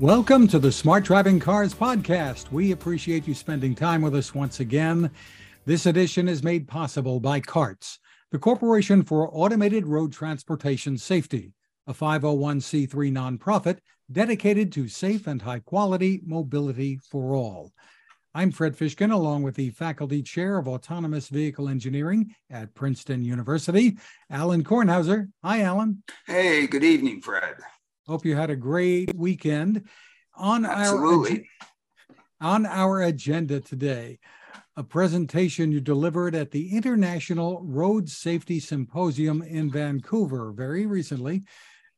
Welcome to the Smart Driving Cars podcast. We appreciate you spending time with us once again. This edition is made possible by CARTS, the Corporation for Automated Road Transportation Safety, a 501c3 nonprofit dedicated to safe and high quality mobility for all. I'm Fred Fishkin, along with the faculty chair of autonomous vehicle engineering at Princeton University, Alan Kornhauser. Hi, Alan. Hey, good evening, Fred. Hope you had a great weekend. On Absolutely. our on our agenda today, a presentation you delivered at the International Road Safety Symposium in Vancouver very recently.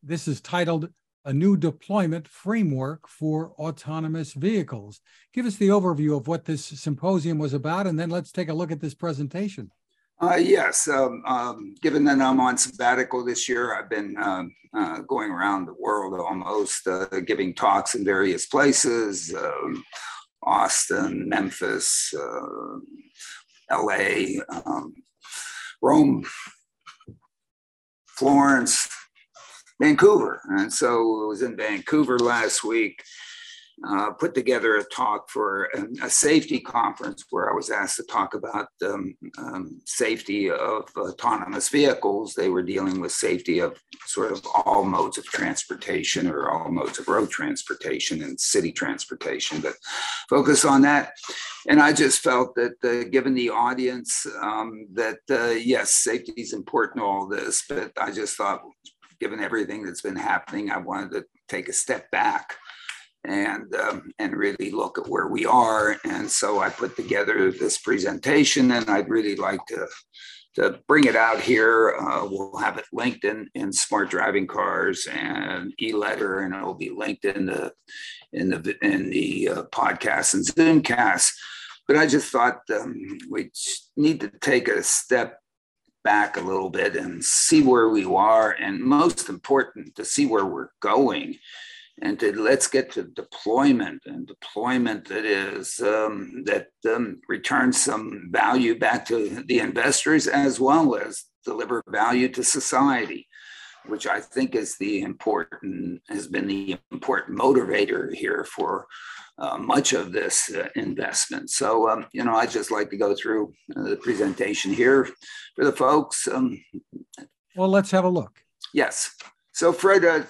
This is titled a new deployment framework for autonomous vehicles. Give us the overview of what this symposium was about, and then let's take a look at this presentation. Uh, yes, um, um, given that I'm on sabbatical this year, I've been um, uh, going around the world almost, uh, giving talks in various places um, Austin, Memphis, uh, LA, um, Rome, Florence, Vancouver. And so I was in Vancouver last week uh, put together a talk for a, a, safety conference where I was asked to talk about um, um, safety of autonomous vehicles. They were dealing with safety of sort of all modes of transportation or all modes of road transportation and city transportation, but focus on that. And I just felt that uh, given the audience, um, that uh, yes, safety is important, all this, but I just thought, given everything that's been happening, I wanted to take a step back and um, and really look at where we are. And so I put together this presentation, and I'd really like to to bring it out here. Uh, we'll have it linked in in Smart Driving Cars and e-letter, and it will be linked in the in the in the uh, podcast and Zoomcast. But I just thought um, we need to take a step back a little bit and see where we are, and most important, to see where we're going and to let's get to deployment and deployment that is um, that um, returns some value back to the investors as well as deliver value to society which i think is the important has been the important motivator here for uh, much of this uh, investment. So um, you know i just like to go through uh, the presentation here for the folks um, well let's have a look. Yes. So fred uh,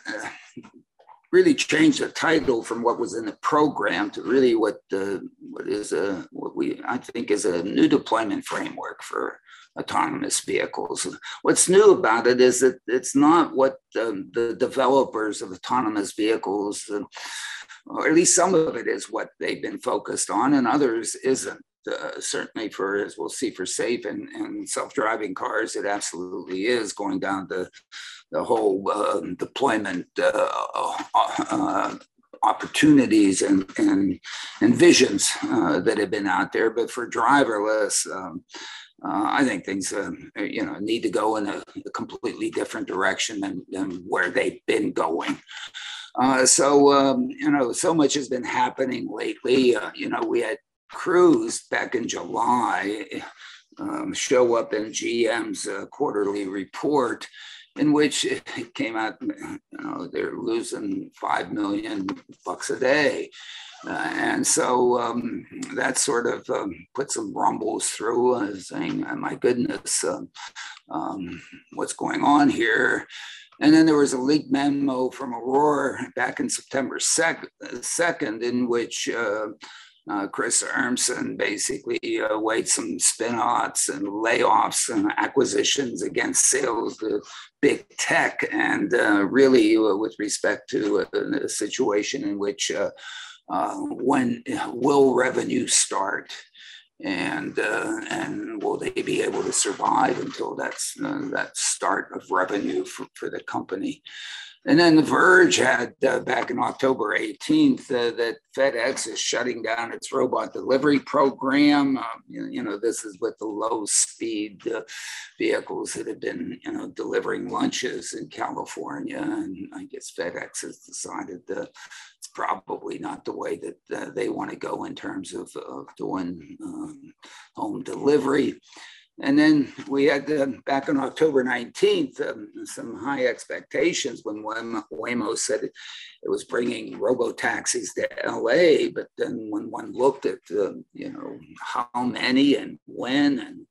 really changed the title from what was in the program to really what the what is a what we I think is a new deployment framework for autonomous vehicles. What's new about it is that it's not what the, the developers of autonomous vehicles, uh, or at least some of it is what they've been focused on, and others isn't. Uh, certainly for as we'll see for safe and, and self-driving cars it absolutely is going down the the whole uh, deployment uh, uh, opportunities and, and, and visions uh, that have been out there. But for driverless, um, uh, I think things uh, you know need to go in a, a completely different direction than, than where they've been going. Uh, so um, you know, so much has been happening lately. you know, we had Cruise back in July um, show up in GM's quarterly report in which it came out, you know, they're losing five million bucks a day. Uh, and so um, that sort of um, put some rumbles through, uh, saying, oh, "My goodness, um, um, what's going on here?" And then there was a leaked memo from Aurora back in September 2nd, in which uh, uh, Chris Urmson basically uh, weighed some spin-outs and layoffs and acquisitions against sales to big tech, and uh, really uh, with respect to a, a, situation in which uh, uh, when will revenue start, and and will they be able to survive until that's that start of revenue for, for the company? And then The Verge had uh, back in October 18th uh, that FedEx is shutting down its robot delivery program. Um, you, you, know, this is with the low speed uh, vehicles that have been, you know, delivering lunches in California. And I guess FedEx has decided that it's probably not the way that uh, they want to go in terms of, of doing um, home delivery. And then we had uh, back on October 19th um, some high expectations when Waymo said it, it, was bringing robo taxis to LA. But then when one looked at uh, you know how many and when and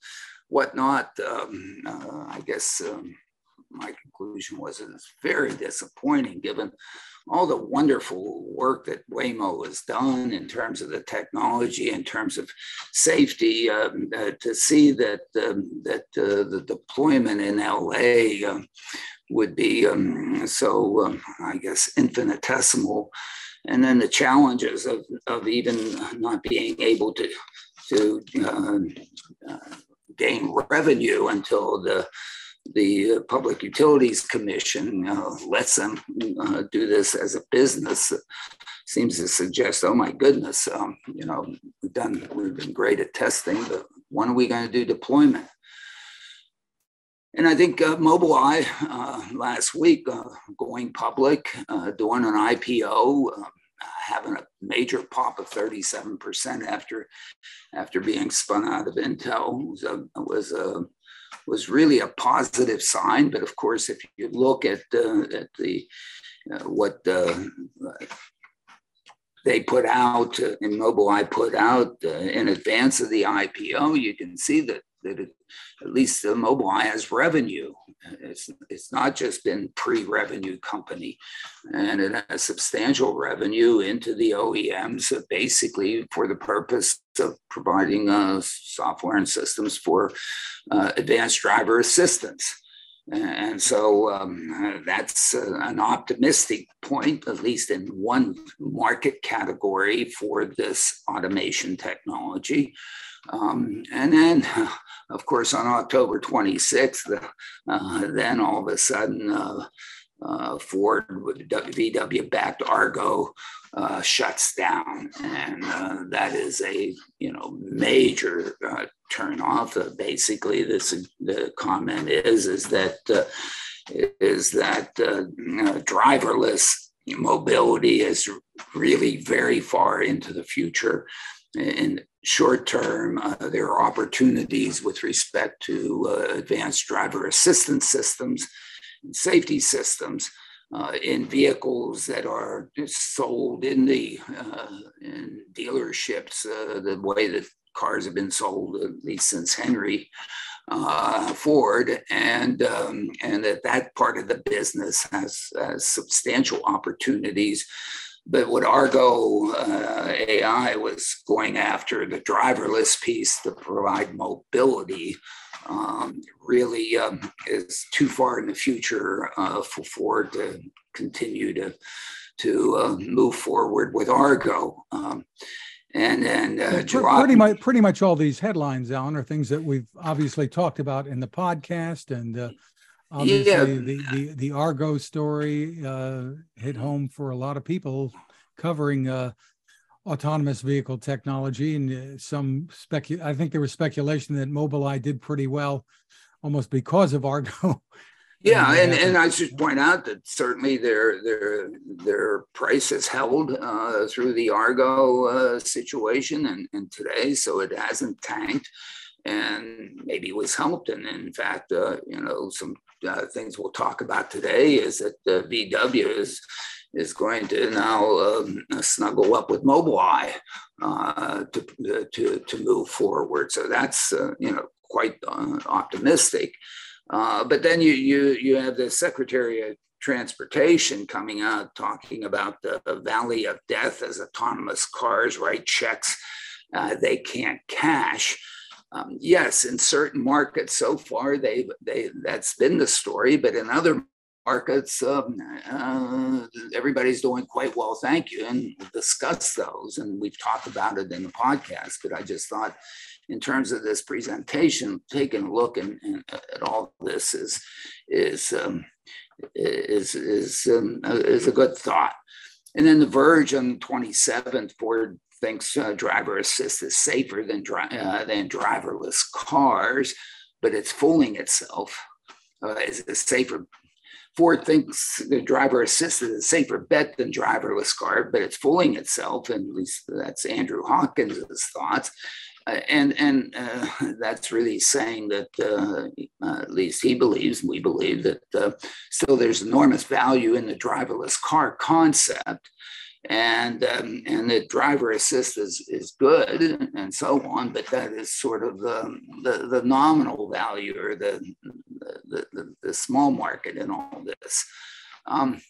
whatnot, um, uh, I guess um, my conclusion was it's very disappointing given all the wonderful work that Waymo has done in terms of the technology, in terms of safety, um, uh, to see that um, that uh, the deployment in LA um, would be um, so, um, I guess, infinitesimal, and then the challenges of, of even not being able to to uh, uh gain revenue until the the uh, Public Utilities Commission uh, lets them uh, do this as a business seems to suggest, oh my goodness, um, you know, we've done, we've been great at testing, but when are we going to do deployment? And I think uh, Mobileye uh, last week uh, going public, doing an IPO, having a major pop of 37% after after being spun out of Intel was a, was a was really a positive sign. But of course, if you look at, uh, at the uh, what uh, they put out uh, and Mobileye put out uh, in advance of the IPO, you can see that that it, at least the Mobileye has revenue. It's, it's not just been pre-revenue company, and it has substantial revenue into the OEMs, basically for the purpose of providing uh, software and systems for uh, advanced driver assistance. And so um, that's uh, an optimistic point, at least in one market category for this automation technology. Um, and then, of course, on October 26th, uh, then all of a sudden, uh, uh, Ford with VW backed Argo uh, shuts down, and uh, that is a you know major uh, turn off. basically, this the comment is is that is that driverless mobility is really very far into the future in short term, uh, there are opportunities with respect to uh, advanced driver assistance systems and safety systems uh, in vehicles that are sold in the uh, in dealerships uh, the way that cars have been sold at least since Henry uh, Ford, and um, and that that part of the business has, has substantial opportunities but what Argo uh, AI was going after, the driverless piece to provide mobility, um, really um, is too far in the future uh, for Ford to continue to to uh, move forward with Argo. Um, and then uh, pretty much pretty much all these headlines, Alan, are things that we've obviously talked about in the podcast, and uh, obviously yeah. the, the the Argo story uh, hit home for a lot of people covering uh, autonomous vehicle technology and uh, some specu. I think there was speculation that Mobileye did pretty well, almost because of Argo. Yeah, and, and I should point out that certainly their their their price has held uh, through the Argo uh, situation and, and today, so it hasn't tanked, and maybe was helped. And in fact, uh, you know, some uh, things we'll talk about today is that VW is is going to now um, snuggle up with Mobileye uh, to, to, to move forward. So that's, uh, you know, quite uh, optimistic. Uh, but then you, you, you have the Secretary of Transportation coming out talking about the, the valley of death as autonomous cars write checks they can't cash. Um, yes, in certain markets so far, they they that's been the story, but in other markets, um, uh, everybody's doing quite well, thank you. And we'll discuss those, and we've talked about it in the podcast. But I just thought, in terms of this presentation, taking a look in, in, at all this is is um, is is um, is a good thought. And then the Verge on the 27th, Ford thinks uh, driver assist is safer than dri- uh, than driverless cars, but it's fooling itself. Uh, is a safer Ford thinks the driver assisted is a safer bet than driverless car, but it's fooling itself. And at least that's Andrew Hawkins' thoughts. Uh, and and uh, that's really saying that uh, at least he believes, we believe that uh, still there's enormous value in the driverless car concept, and um, and that driver assist is is good and so on, but that is sort of the the, the nominal value or the the, the the, small market in all this. Um,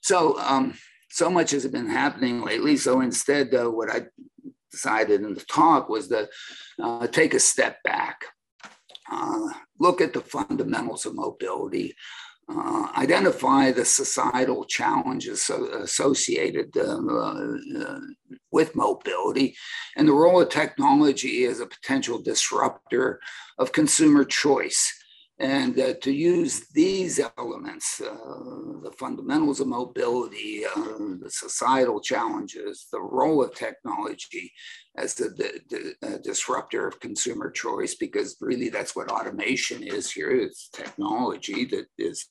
so um, so much has been happening lately. So instead, what I decided in the talk was to uh, take a step back, uh, look at the fundamentals of mobility, uh, identify the societal challenges associated uh, uh, with mobility, and the role of technology as a potential disruptor of consumer choice. And uh, to use these elements, uh, the fundamentals of mobility, the societal challenges, the role of technology as the, the, the uh, disruptor of consumer choice, because really that's what automation is here. It's technology that is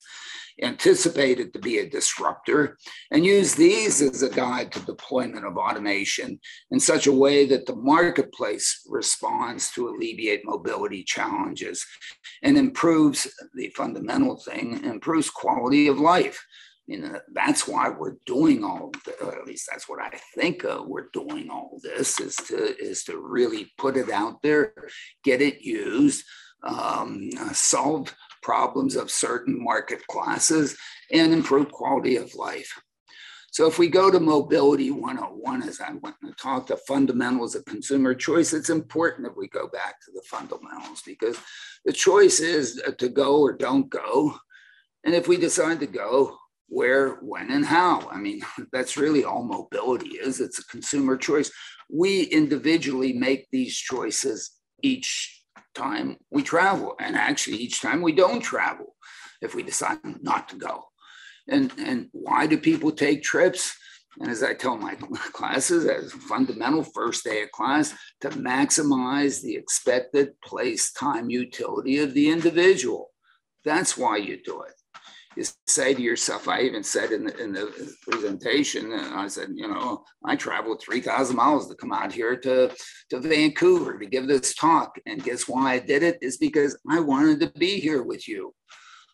anticipated to be a disruptor, and use these as a guide to deployment of automation in such a way that the marketplace responds to alleviate mobility challenges and improves the fundamental thing, improves quality of life. You know, that's why we're doing all, the, at least that's what I think uh, we're doing all this is to, is to really put it out there, get it used, um, uh, solve problems of certain market classes, and improve quality of life. So if we go to mobility 101, as I went and talked, the fundamentals of consumer choice, it's important that we go back to the fundamentals because the choice is to go or don't go. And if we decide to go, where, when, and how. I mean, that's really all mobility is. It's a consumer choice. We individually make these choices each time we travel, and actually each time we don't travel if we decide not to go. And, and why do people take trips? And as I tell my classes, as a fundamental first day of class, to maximize the expected place time utility of the individual. That's why you do it. You say to yourself, I even said in the, in the presentation, uh, I said, you know, I traveled 3,000 miles to come out here to, to Vancouver to give this talk. And guess why I did it? Is because I wanted to be here with you.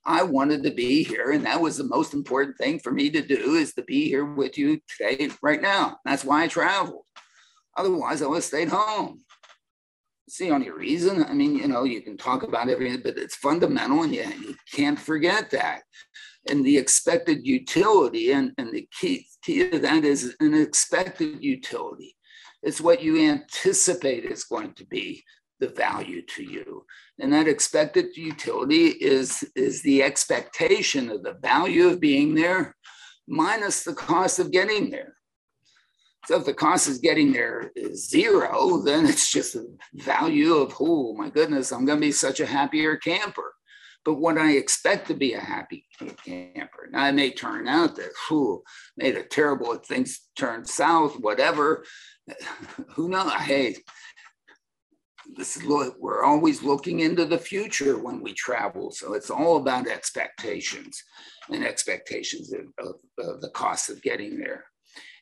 I wanted to be here, and that was the most important thing for me to do is to be here with you today, right now. That's why I traveled. Otherwise, I would have stayed home. It's the only reason. I mean, you know, you can talk about everything, but it's fundamental, and you, you can't forget that. And the expected utility, and, and the key, key to that is an expected utility. It's what you anticipate is going to be the value to you. And that expected utility is, is the expectation of the value of being there minus the cost of getting there. So if the cost is getting there is zero, then it's just the value of, oh my goodness, I'm going to be such a happier camper. But what I expect to be a happy camper, now it may turn out that, who made it terrible things turn south, whatever. Who knows? Hey, this is look, we're always looking into the future when we travel so it's all about expectations and expectations of, of, of the cost of getting there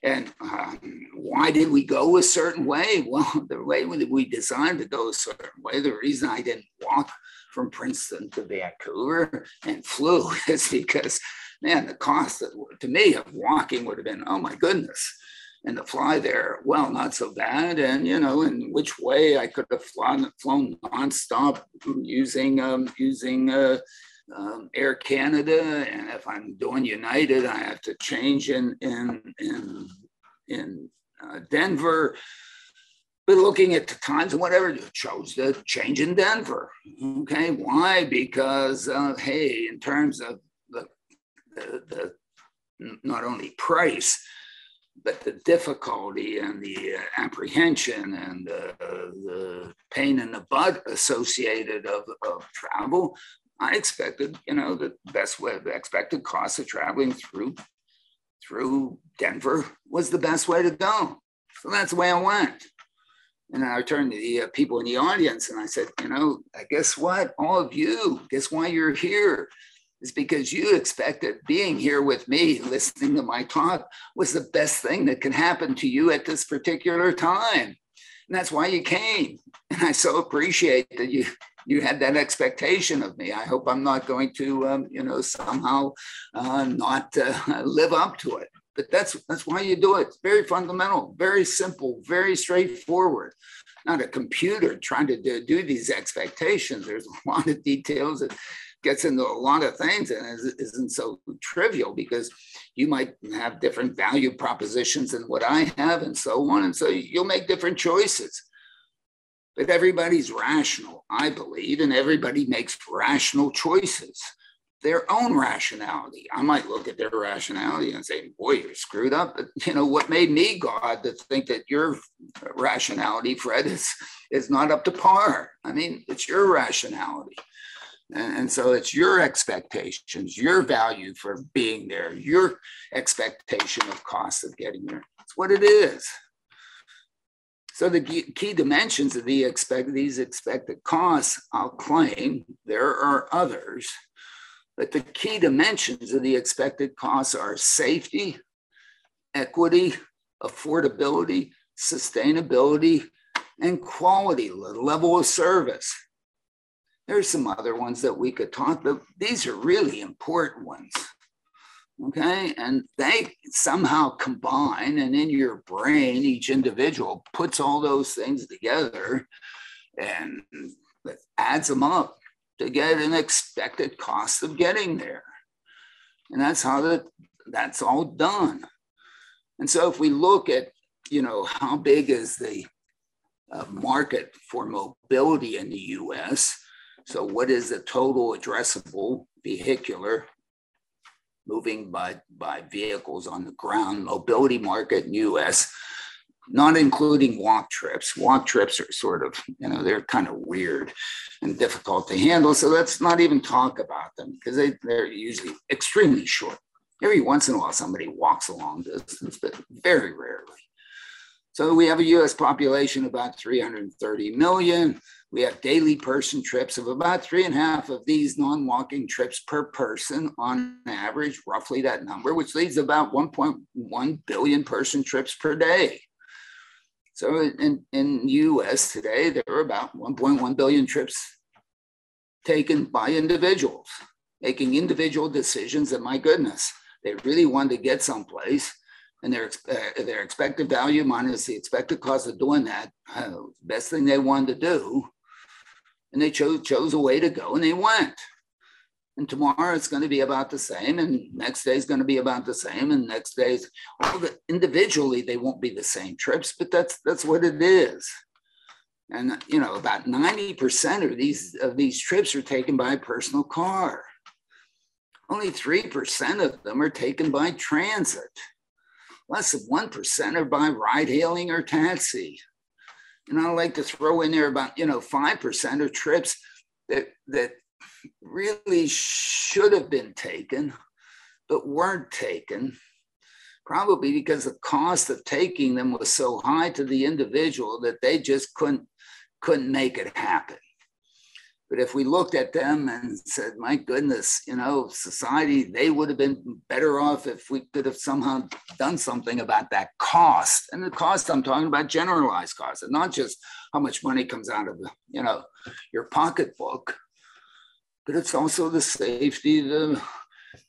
and um, why did we go a certain way well the way we designed to go a certain way the reason i didn't walk from princeton to vancouver and flew is because man the cost of, to me of walking would have been oh my goodness and to fly there, well, not so bad. And you know, in which way I could have flown, flown nonstop using um, using uh, um, Air Canada, and if I'm doing United, I have to change in in in in uh, Denver. But looking at the times and whatever, chose to change in Denver. Okay, why? Because uh, hey, in terms of the, the, the not only price but the difficulty and the uh, apprehension and the, the, pain in the butt associated of, of travel, I expected, you know, the best way, the expected cost of traveling through through Denver was the best way to go. So that's the way I went. And I turned to the uh, people in the audience and I said, you know, guess what? All of you, guess why you're here? is because you expected being here with me, listening to my talk, was the best thing that could happen to you at this particular time. And that's why you came. And I so appreciate that you you had that expectation of me. I hope I'm not going to, um, you know, somehow uh, not uh, live up to it. But that's that's why you do it. It's very fundamental, very simple, very straightforward. Not a computer trying to do, do these expectations. There's a lot of details that gets into a lot of things and isn't so trivial because you might have different value propositions than what I have and so on. And so you'll make different choices. But everybody's rational, I believe, and everybody makes rational choices, their own rationality. I might look at their rationality and say, boy, you're screwed up. But you know, what made me God to think that your rationality, Fred, is, is not up to par. I mean, it's your rationality. And, so it's your expectations, your value for being there, your expectation of cost of getting there. It's what it is. So the key dimensions of the expect, these expected costs, I'll claim, there are others, but the key dimensions of the expected costs are safety, equity, affordability, sustainability, and quality, level of service. There's some other ones that we could talk, but these are really important ones. Okay. And they somehow combine, and in your brain, each individual puts all those things together and adds them up to get an expected cost of getting there. And that's how that that's all done. And so if we look at, you know, how big is the uh, market for mobility in the US, so, what is the total addressable vehicular moving by, by vehicles on the ground mobility market in US, not including walk trips. Walk trips are sort of, you know, they're kind of weird and difficult to handle. So let's not even talk about them because they, they're usually extremely short. Every once in a while, somebody walks a long distance, but very rarely. So we have a US population about 330 million. We have daily person trips of about three and a half of these non walking trips per person on average, roughly that number, which leads about 1.1 billion person trips per day. So in, in US today, there are about 1.1 billion trips taken by individuals, making individual decisions that, my goodness, they really wanted to get someplace and their uh, their expected value minus the expected cost of doing that, uh, best thing they wanted to do and they chose chose a way to go and they went. And tomorrow it's going to be about the same and next day is going to be about the same and next days well the, individually they won't be the same trips but that's that's what it is. And you know about 90% of these of these trips are taken by personal car. Only 3% of them are taken by transit. Less than 1% are by ride hailing or taxi and I like to throw in there about, you know, 5% of trips that, that really should have been taken, but weren't taken, probably because the cost of taking them was so high to the individual that they just couldn't, couldn't make it happen. But if we looked at them and said, my goodness, you know, society, they would have been better off if we could have somehow done something about that cost. And the cost I'm talking about generalized cost, and not just how much money comes out of you know, your pocketbook, but it's also the safety, the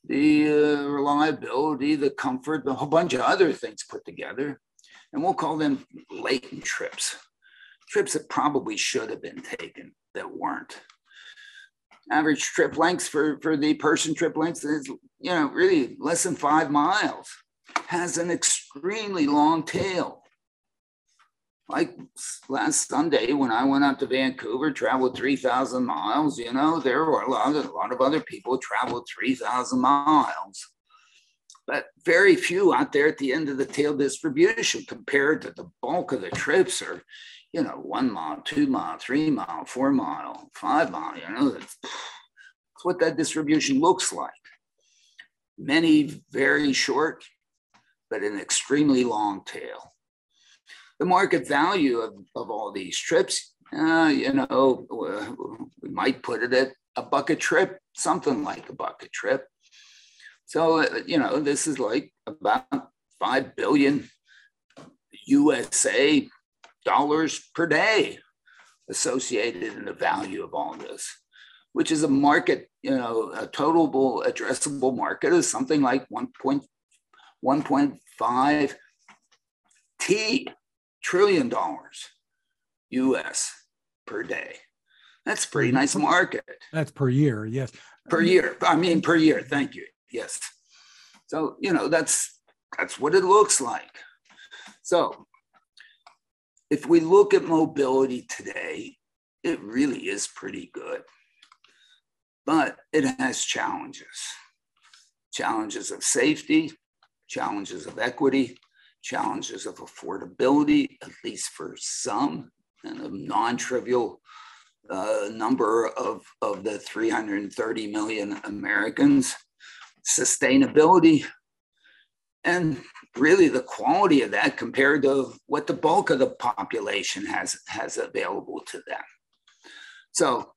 the uh, reliability, the comfort, a whole bunch of other things put together. And we'll call them latent trips, trips that probably should have been taken that weren't. Average trip lengths for, for the person trip lengths is, you know, really less than five miles, has an extremely long tail. Like last Sunday when I went out to Vancouver, traveled 3,000 miles, you know, there were a lot, of, a lot of other people traveled 3,000 miles but very few out there at the end of the tail distribution compared to the bulk of the trips are you know, one mile, two mile, three mile, four mile, five mile, you know, that's, that's what that distribution looks like. Many very short, but an extremely long tail. The market value of, of all these trips, uh, you know, we might put it at a bucket trip, something like a bucket trip. So, uh, you know, this is like about 5 billion USA dollars per day associated in the value of all this, which is a market, you know, a total addressable market is something like 1.1.5 T trillion dollars US per day. That's a pretty nice market. That's per year, yes. Per year. I mean per year. Thank you. Yes. So, you know, that's that's what it looks like. So, if we look at mobility today, it really is pretty good. But it has challenges challenges of safety, challenges of equity, challenges of affordability, at least for some, and a non trivial uh, number of, of the 330 million Americans, sustainability, and really the quality of that compared to what the bulk of the population has, has available to them. So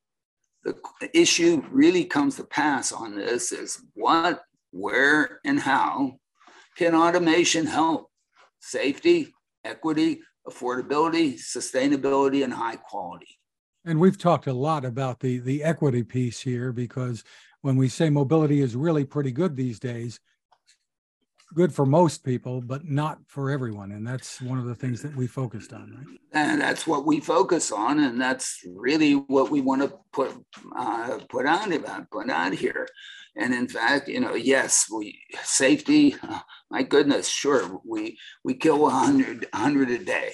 the issue really comes to pass on this is what, where, and how can automation help safety, equity, affordability, sustainability, and high quality? And we've talked a lot about the the equity piece here because when we say mobility is really pretty good these days, good for most people, but not for everyone. And that's one of the things that we focused on, right? And that's what we focus on, and that's really what we want to put uh, put on put on here. And in fact, you know, yes, we safety. Uh, my goodness, sure, we we kill 100, 100 a day,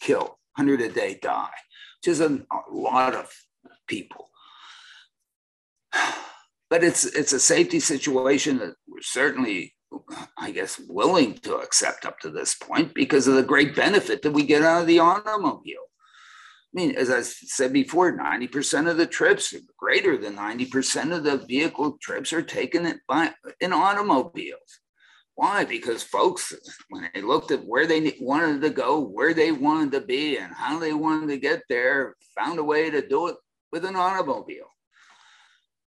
kill 100 a day die, which is a, a lot of people. But it's it's a safety situation that we're certainly I guess, willing to accept up to this point because of the great benefit that we get out of the automobile. I mean, as I said before, 90% of the trips, greater than 90% of the vehicle trips are taken by, in automobiles. Why? Because folks, when they looked at where they wanted to go, where they wanted to be, and how they wanted to get there, found a way to do it with an automobile.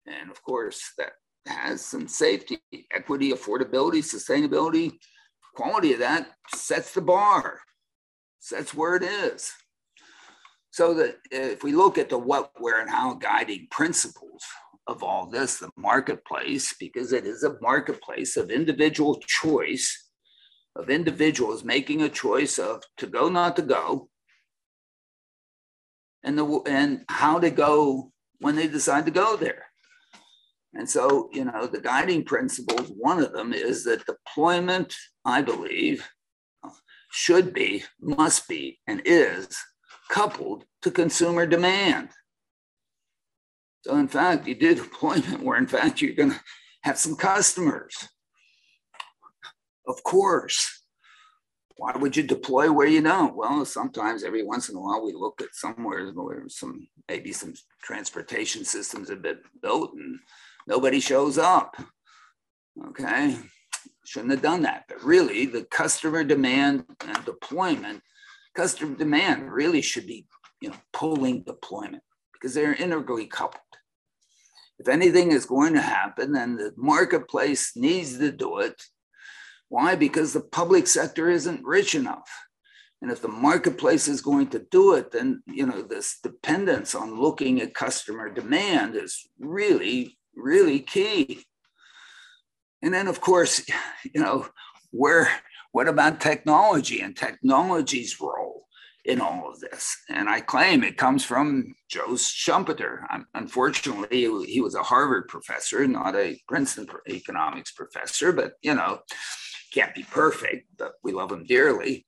And of course, that has some safety, equity, affordability, sustainability, quality of that sets the bar, sets where it is. So that if we look at the what, where, and how guiding principles of all this, the marketplace, because it is a marketplace of individual choice, of individuals making a choice of to go, not to go, and the and how to go when they decide to go there. And so, you know, the guiding principles, one of them is that deployment, I believe, should be, must be, and is coupled to consumer demand. So, in fact, you do deployment where, in fact, you're going to have some customers. Of course. Why would you deploy where you don't? Well, sometimes every once in a while we look at somewhere where some maybe some transportation systems have been built and nobody shows up. Okay, shouldn't have done that. But really, the customer demand and deployment, customer demand really should be, you know, pulling deployment because they're integrally coupled. If anything is going to happen, then the marketplace needs to do it. Why? Because the public sector isn't rich enough. And if the marketplace is going to do it, then you know this dependence on looking at customer demand is really really key. And then, of course, you know, where, what about technology and technology's role in all of this? And I claim it comes from Joe Schumpeter. Unfortunately, he was a Harvard professor, not a Princeton economics professor, but, you know, can't be perfect, but we love him dearly.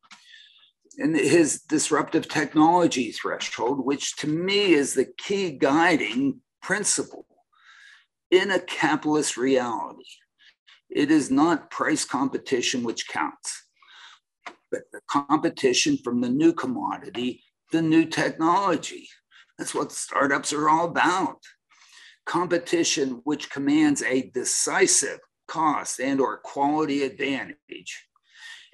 And his disruptive technology threshold, which to me is the key guiding principle in a capitalist reality, it is not price competition which counts, but the competition from the new commodity, the new technology. That's what startups are all about. Competition which commands a decisive cost and or quality advantage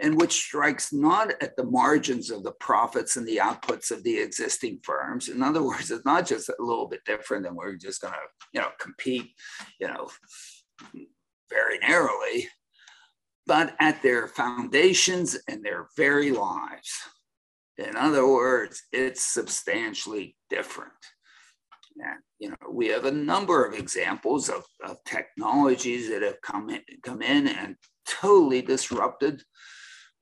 and which strikes not at the margins of the profits and the outputs of the existing firms. In other words, it's not just a little bit different than we're just going to, you know, compete, you know, very narrowly, but at their foundations and their very lives. In other words, it's substantially different. And, you know, we have a number of examples of, of technologies that have come in, come in and totally disrupted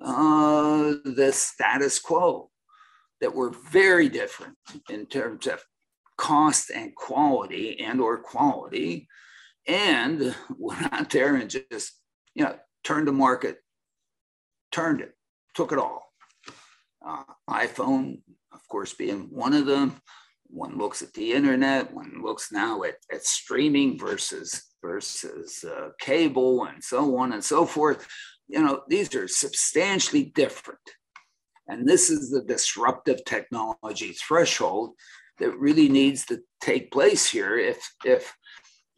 uh, the status quo that were very different in terms of cost and quality and or quality. And went out there and just you know turned the market turned it took it all. Uh, iphone of course being one of them. One looks at the internet one looks now at, at streaming versus versus uh, cable and so on and so forth you know these are substantially different and this is the disruptive technology threshold that really needs to take place here if if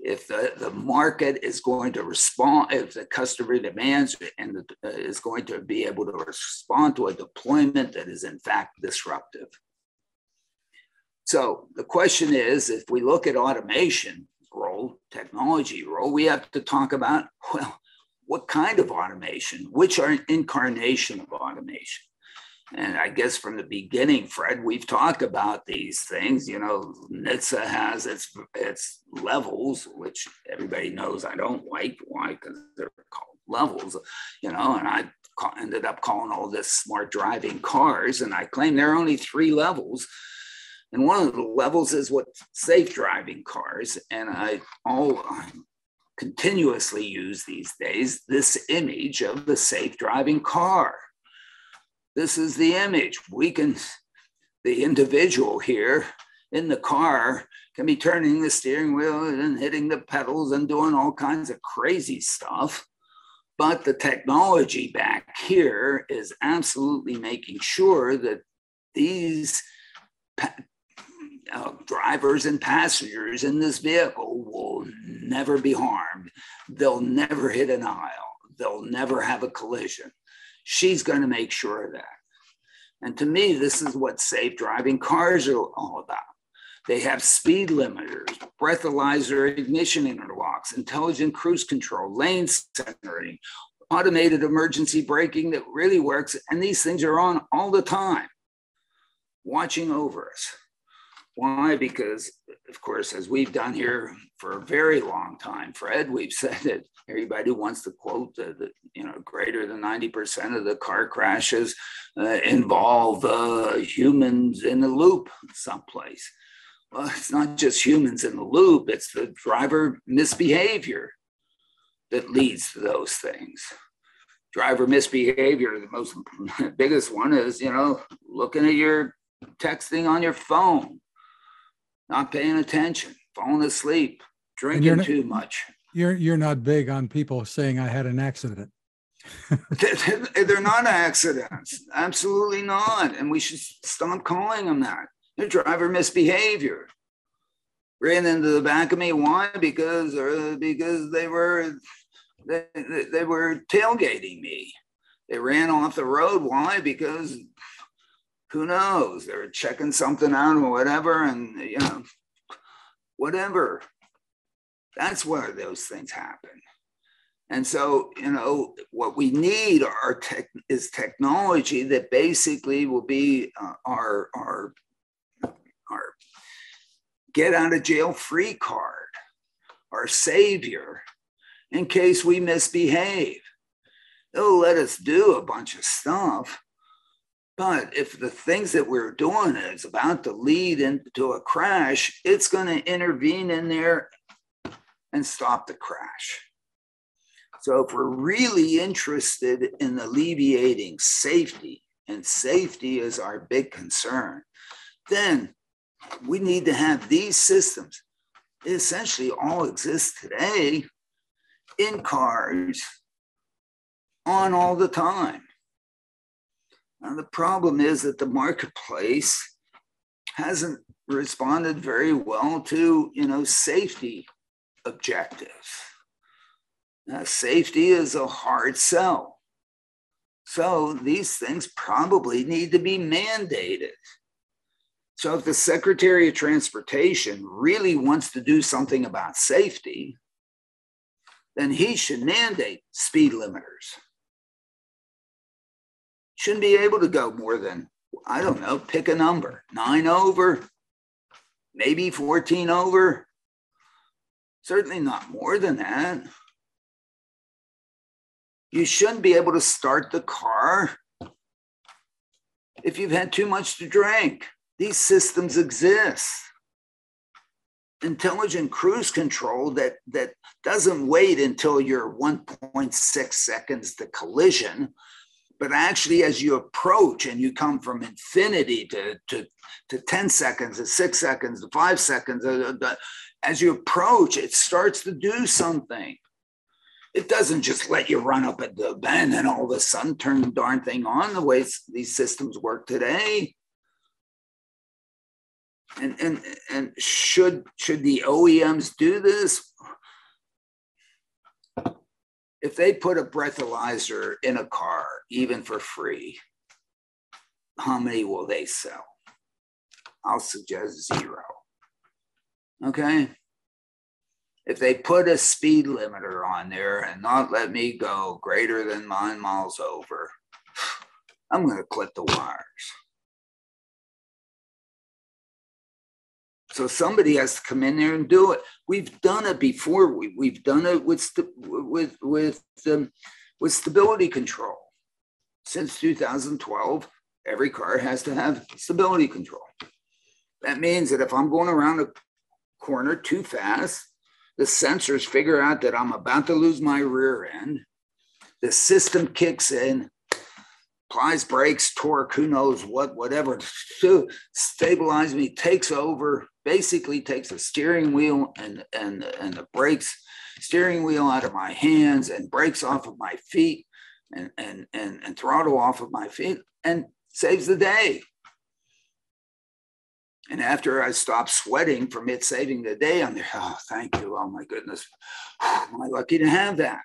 if the, the market is going to respond, if the customer demands and uh, is going to be able to respond to a deployment that is in fact disruptive. So the question is, if we look at automation role, technology role, we have to talk about, well, what kind of automation, which are incarnation of automation? And I guess from the beginning, Fred, we've talked about these things. You know, NHTSA has its its levels, which everybody knows I don't like. Why? Because they're called levels. You know, and I ended up calling all this smart driving cars, and I claim there are only three levels. And one of the levels is what safe driving cars. And I all continuously use these days this image of the safe driving car this is the image. We can, the individual here in the car can be turning the steering wheel and hitting the pedals and doing all kinds of crazy stuff. But the technology back here is absolutely making sure that these uh, drivers and passengers in this vehicle will never be harmed. They'll never hit an aisle. They'll never have a collision. She's going to make sure of that. And to me, this is what safe driving cars are all about. They have speed limiters, breathalyzer ignition interlocks, intelligent cruise control, lane centering, automated emergency braking that really works. And these things are on all the time, watching over us. Why? Because, of course, as we've done here for a very long time, Fred, we've said that everybody wants to quote that, you know, greater than 90% of the car crashes uh, involve uh, humans in the loop someplace. Well, it's not just humans in the loop, it's the driver misbehavior that leads to those things. Driver misbehavior, the most biggest one is, you know, looking at your texting on your phone not paying attention, falling asleep, drinking not, too much. You're you're not big on people saying I had an accident. They're not accidents, absolutely not, and we should stop calling them that. The driver misbehavior ran into the back of me. Why? Because uh, because they were they, they were tailgating me. They ran off the road. Why? Because who knows? They're checking something out or whatever, and you know, whatever. That's where those things happen. And so, you know, what we need are tech, is technology that basically will be uh, our, our, our get out of jail free card, our savior in case we misbehave. It'll let us do a bunch of stuff, but if the things that we're doing is about to lead into a crash, it's going to intervene in there and stop the crash. So if we're really interested in alleviating safety, and safety is our big concern, then we need to have these systems. Essentially all exist today in cars on all the time. And the problem is that the marketplace hasn't responded very well to, you know, safety objectives. Now, safety is a hard sell. So these things probably need to be mandated. So if the Secretary of Transportation really wants to do something about safety, then he should mandate speed limiters shouldn't be able to go more than I don't know, pick a number, nine over, maybe 14 over. Certainly not more than that. You shouldn't be able to start the car if you've had too much to drink. These systems exist. Intelligent cruise control that, that doesn't wait until you're 1.6 seconds to collision, but actually as you approach and you come from infinity to, to, to 10 seconds, to six seconds, to five seconds, uh, uh, as you approach, it starts to do something. It doesn't just let you run up at the bend and all of a sudden turn the darn thing on the way these systems work today. And, and, and should, should the OEMs do this? If they put a breathalyzer in a car, even for free, how many will they sell? I'll suggest zero. Okay if they put a speed limiter on there and not let me go greater than nine miles over, I'm going to clip the wires. So somebody has to come in there and do it. We've done it before. We, we've done it with with with um, with stability control. Since 2012, every car has to have stability control. That means that if I'm going around a corner too fast, the sensors figure out that I'm about to lose my rear end. The system kicks in, applies brakes, torque, who knows what, whatever, to stabilize me, takes over, basically takes the steering wheel and, and, and the brakes, steering wheel out of my hands and brakes off of my feet and, and, and, and throttle off of my feet and saves the day. And after I stopped sweating from it saving the day, I'm there, oh, thank you. Oh my goodness. Am I lucky to have that?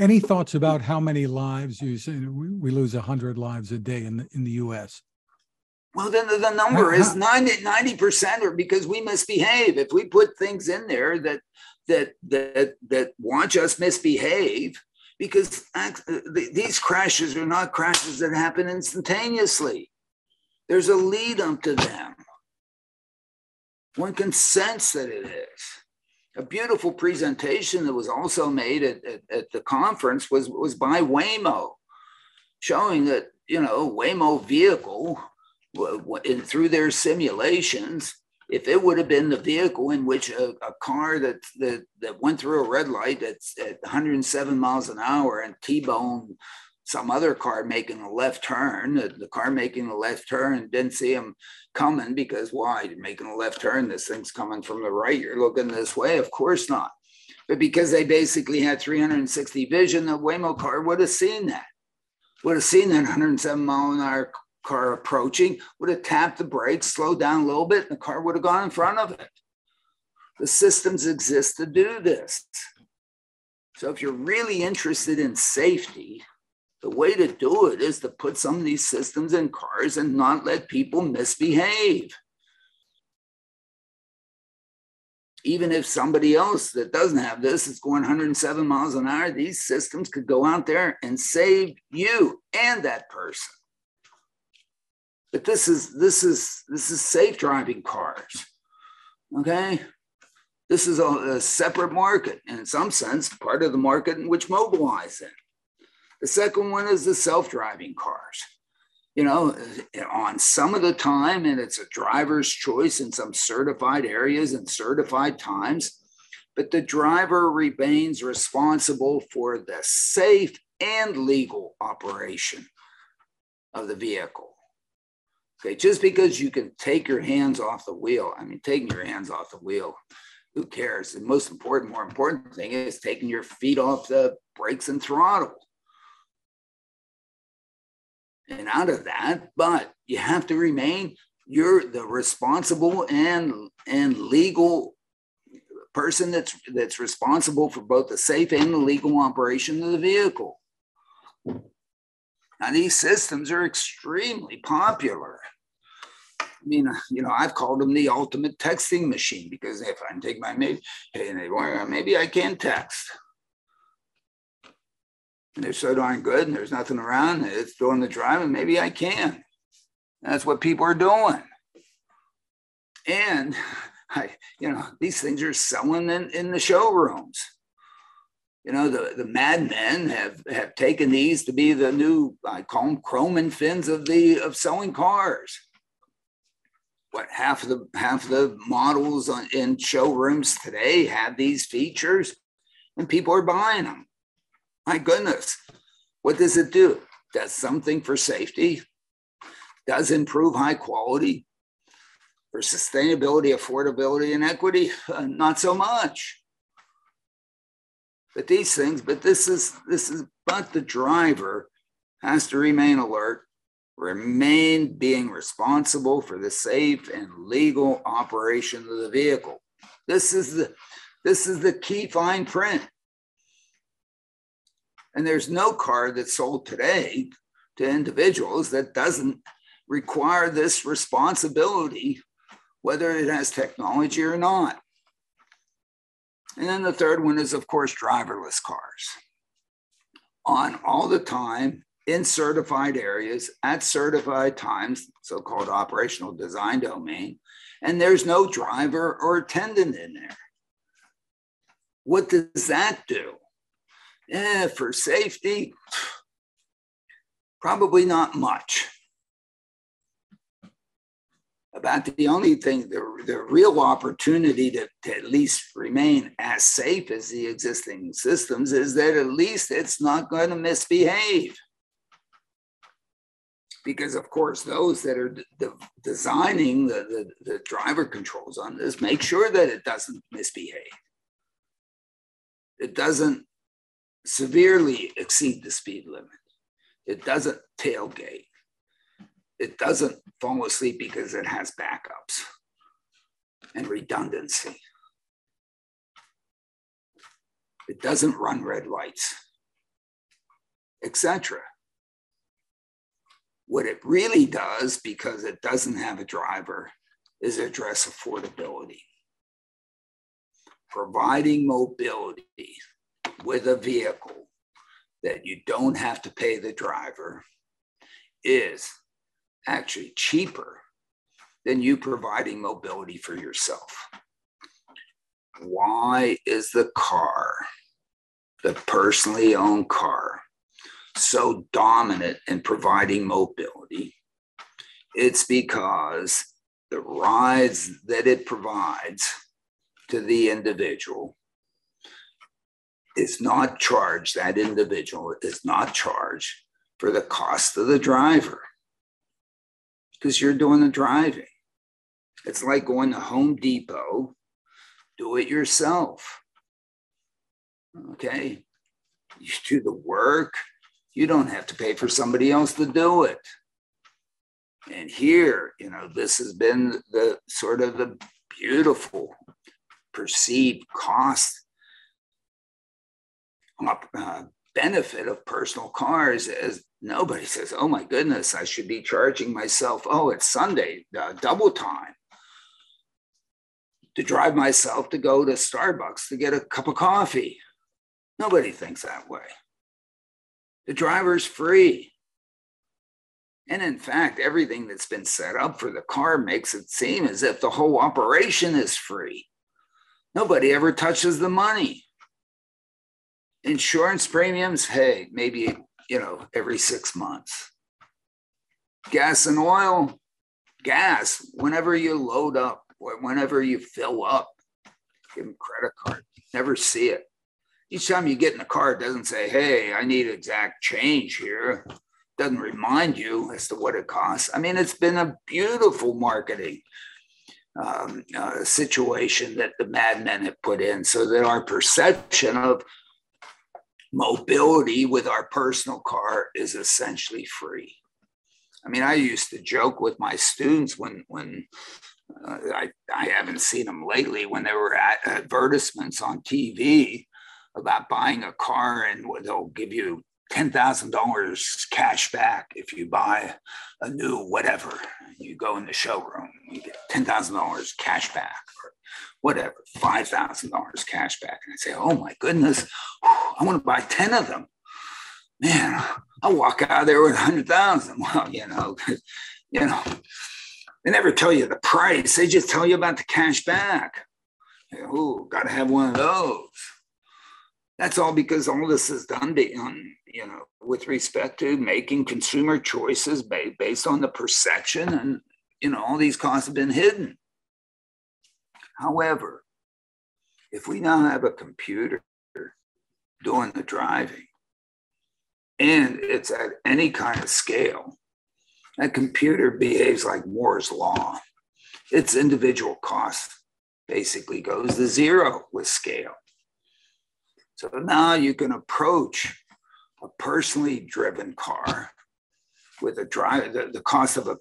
Any thoughts about how many lives you say we lose 100 lives a day in the, in the US? Well, then the, the number is 90, percent or because we misbehave. If we put things in there that that that that watch us misbehave, because uh, these crashes are not crashes that happen instantaneously. There's a lead up to them. One can sense that it is. A beautiful presentation that was also made at, at, at the conference was, was by Waymo, showing that, you know, Waymo vehicle in, through their simulations, if it would have been the vehicle in which a, a car that, that, that went through a red light at, at 107 miles an hour and T-bone some other car making a left turn. The, the car making a left turn didn't see him coming because why? You're making a left turn. This thing's coming from the right. You're looking this way. Of course not. But because they basically had 360 vision, the Waymo car would have seen that. Would have seen that 107 mile an hour car approaching, would have tapped the brakes, slowed down a little bit, and the car would have gone in front of it. The systems exist to do this. So if you're really interested in safety, the way to do it is to put some of these systems in cars and not let people misbehave. Even if somebody else that doesn't have this is going 107 miles an hour, these systems could go out there and save you and that person. But this is this is this is safe driving cars. Okay. This is a, a separate market, and in some sense, part of the market in which Mobileye in. The second one is the self-driving cars. You know, on some of the time, and it's a driver's choice in some certified areas and certified times, but the driver remains responsible for the safe and legal operation of the vehicle. Okay, just because you can take your hands off the wheel, I mean, taking your hands off the wheel, who cares? The most important, more important thing is taking your feet off the brakes and throttle and out of that, but you have to remain you're the responsible and and legal person that's that's responsible for both the safe and the legal operation of the vehicle. Now these systems are extremely popular. I mean, you know, I've called them the ultimate texting machine because if I take my maybe, maybe I can text. And they're so darn good and there's nothing around it's doing the driving maybe i can. That's what people are doing. And I, you know these things are selling in, in the showrooms. You know the, the madmen have have taken these to be the new i call them chrome and fins of the of selling cars. What half of the half the models on, in showrooms today have these features and people are buying them my goodness. What does it do? Does something for safety? Does improve high quality? For sustainability affordability and equity? Uh, not so much. But these things but this is this is but the driver has to remain alert remain being responsible for the safe and legal operation of the vehicle. This is the this is the key fine print. And there's no car that's sold today to individuals that doesn't require this responsibility, whether it has technology or not. And then the third one is, of course, driverless cars. On all the time, in certified areas at certified times, so called operational design domain, and there's no driver or attendant in there. What does that do? Eh, for safety, probably not much. About the only thing, the, the real opportunity to, to at least remain as safe as the existing systems is that at least it's not going to misbehave because of course those that are de- designing the, the, the driver controls on this make sure that it doesn't misbehave it doesn't severely exceed the speed limit. It doesn't tailgate. It doesn't fall asleep because it has backups and redundancy. It doesn't run red lights etc what it really does, because it doesn't have a driver, is address affordability. Providing mobility with a vehicle that you don't have to pay the driver is actually cheaper than you providing mobility for yourself. Why is the car, the personally owned car, so dominant in providing mobility, it's because the rides that it provides to the individual is not charged, that individual is not charged for the cost of the driver because you're doing the driving. It's like going to Home Depot, do it yourself. Okay. You do the work, you don't have to pay for somebody else to do it. And here, you know, this has been the sort of the beautiful perceived cost uh, benefit of personal cars is nobody says, oh my goodness, I should be charging myself. Oh, it's Sunday, uh, double time to drive myself to go to Starbucks to get a cup of coffee. Nobody thinks that way. The driver's free. And in fact, everything that's been set up for the car makes it seem as if the whole operation is free. Nobody ever touches the money. Insurance premiums, hey, maybe, you know, every six months. Gas and oil, gas, whenever you load up, whenever you fill up, give them credit card. Never see it each time you get in the car, it doesn't say, hey, I need exact change here. Doesn't remind you as to what it costs. I mean, it's been a beautiful marketing um, uh, situation that the madmen have put in so that our perception of mobility with our personal car is essentially free. I mean, I used to joke with my students when when uh, I, I haven't seen them lately when there were advertisements on TV about buying a car and they'll give you $10,000 cash back if you buy a new whatever. You go in the showroom, you get $10,000 cash back or whatever, $5,000 cash back. And I say, oh my goodness, I want to buy 10 of them. man, I'll walk out of there with a hundred thousand. Well, you know, you know, they never tell you the price. They just tell you about the cash back. Oh, got to have one of those. That's all because all this is done on, um, you know, with respect to making consumer choices based on the perception, and you know, all these costs have been hidden. However, if we now have a computer doing the driving, and it's at any kind of scale, that computer behaves like Moore's law. Its individual cost basically goes to zero with scale. So now you can approach a personally driven car with a drive, the, the cost of a,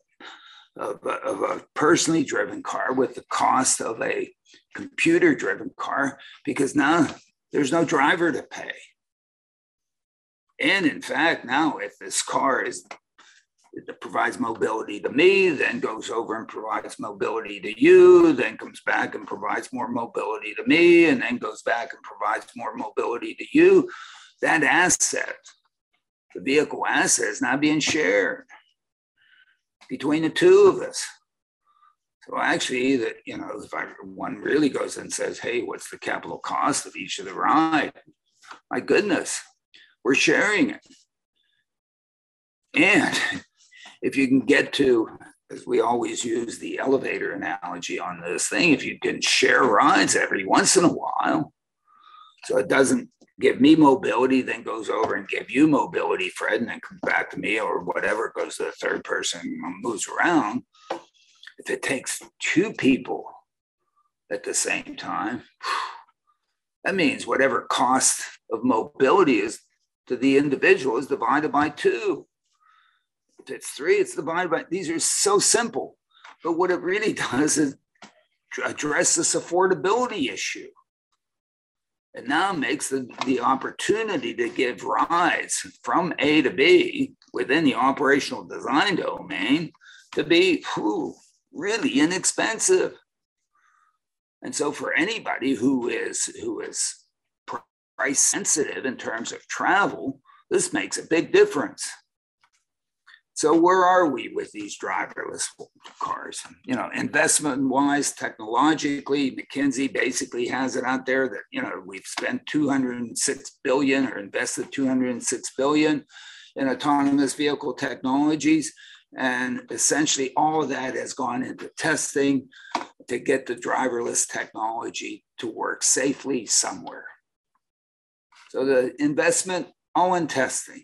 of a, of a personally driven car with the cost of a computer driven car because now there's no driver to pay. And in fact, now if this car is it provides mobility to me, then goes over and provides mobility to you, then comes back and provides more mobility to me, and then goes back and provides more mobility to you. That asset, the vehicle asset, is not being shared between the two of us. So actually, that you know, if I, one really goes and says, "Hey, what's the capital cost of each of the ride?" My goodness, we're sharing it. And if you can get to, as we always use the elevator analogy on this thing, if you can share rides every once in a while, so it doesn't give me mobility, then goes over and give you mobility, Fred, and then comes back to me or whatever, goes to the third person, moves around. If it takes two people at the same time, that means whatever cost of mobility is to the individual is divided by two. If it's three, it's divided by, these are so simple. But what it really does is address this affordability issue. It now makes the, the opportunity to give rides from A to B within the operational design domain to be whew, really inexpensive. And so for anybody who is who is price sensitive in terms of travel, this makes a big difference. So where are we with these driverless cars? You know, investment wise, technologically, McKinsey basically has it out there that, you know, we've spent 206 billion or invested 206 billion in autonomous vehicle technologies. And essentially all of that has gone into testing to get the driverless technology to work safely somewhere. So the investment, all in testing.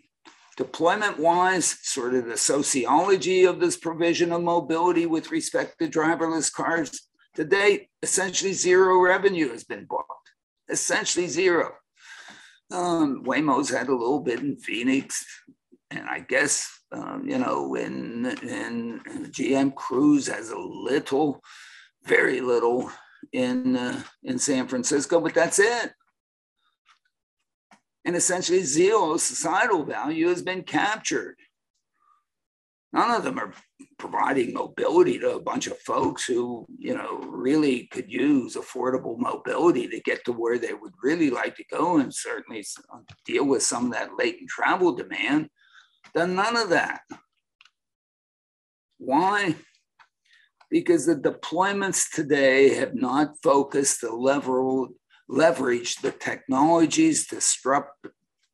Deployment wise, sort of the sociology of this provision of mobility with respect to driverless cars. To date, essentially zero revenue has been booked. Essentially zero. Um, Waymo's had a little bit in Phoenix, and I guess um, you know, in in GM Cruise has a little, very little in uh, in San Francisco, but that's it and essentially zero societal value has been captured. None of them are providing mobility to a bunch of folks who, you know, really could use affordable mobility to get to where they would really like to go and certainly uh, deal with some of that latent travel demand. Done none of that. Why? Because the deployments today have not focused the level leverage the technology's disrupt,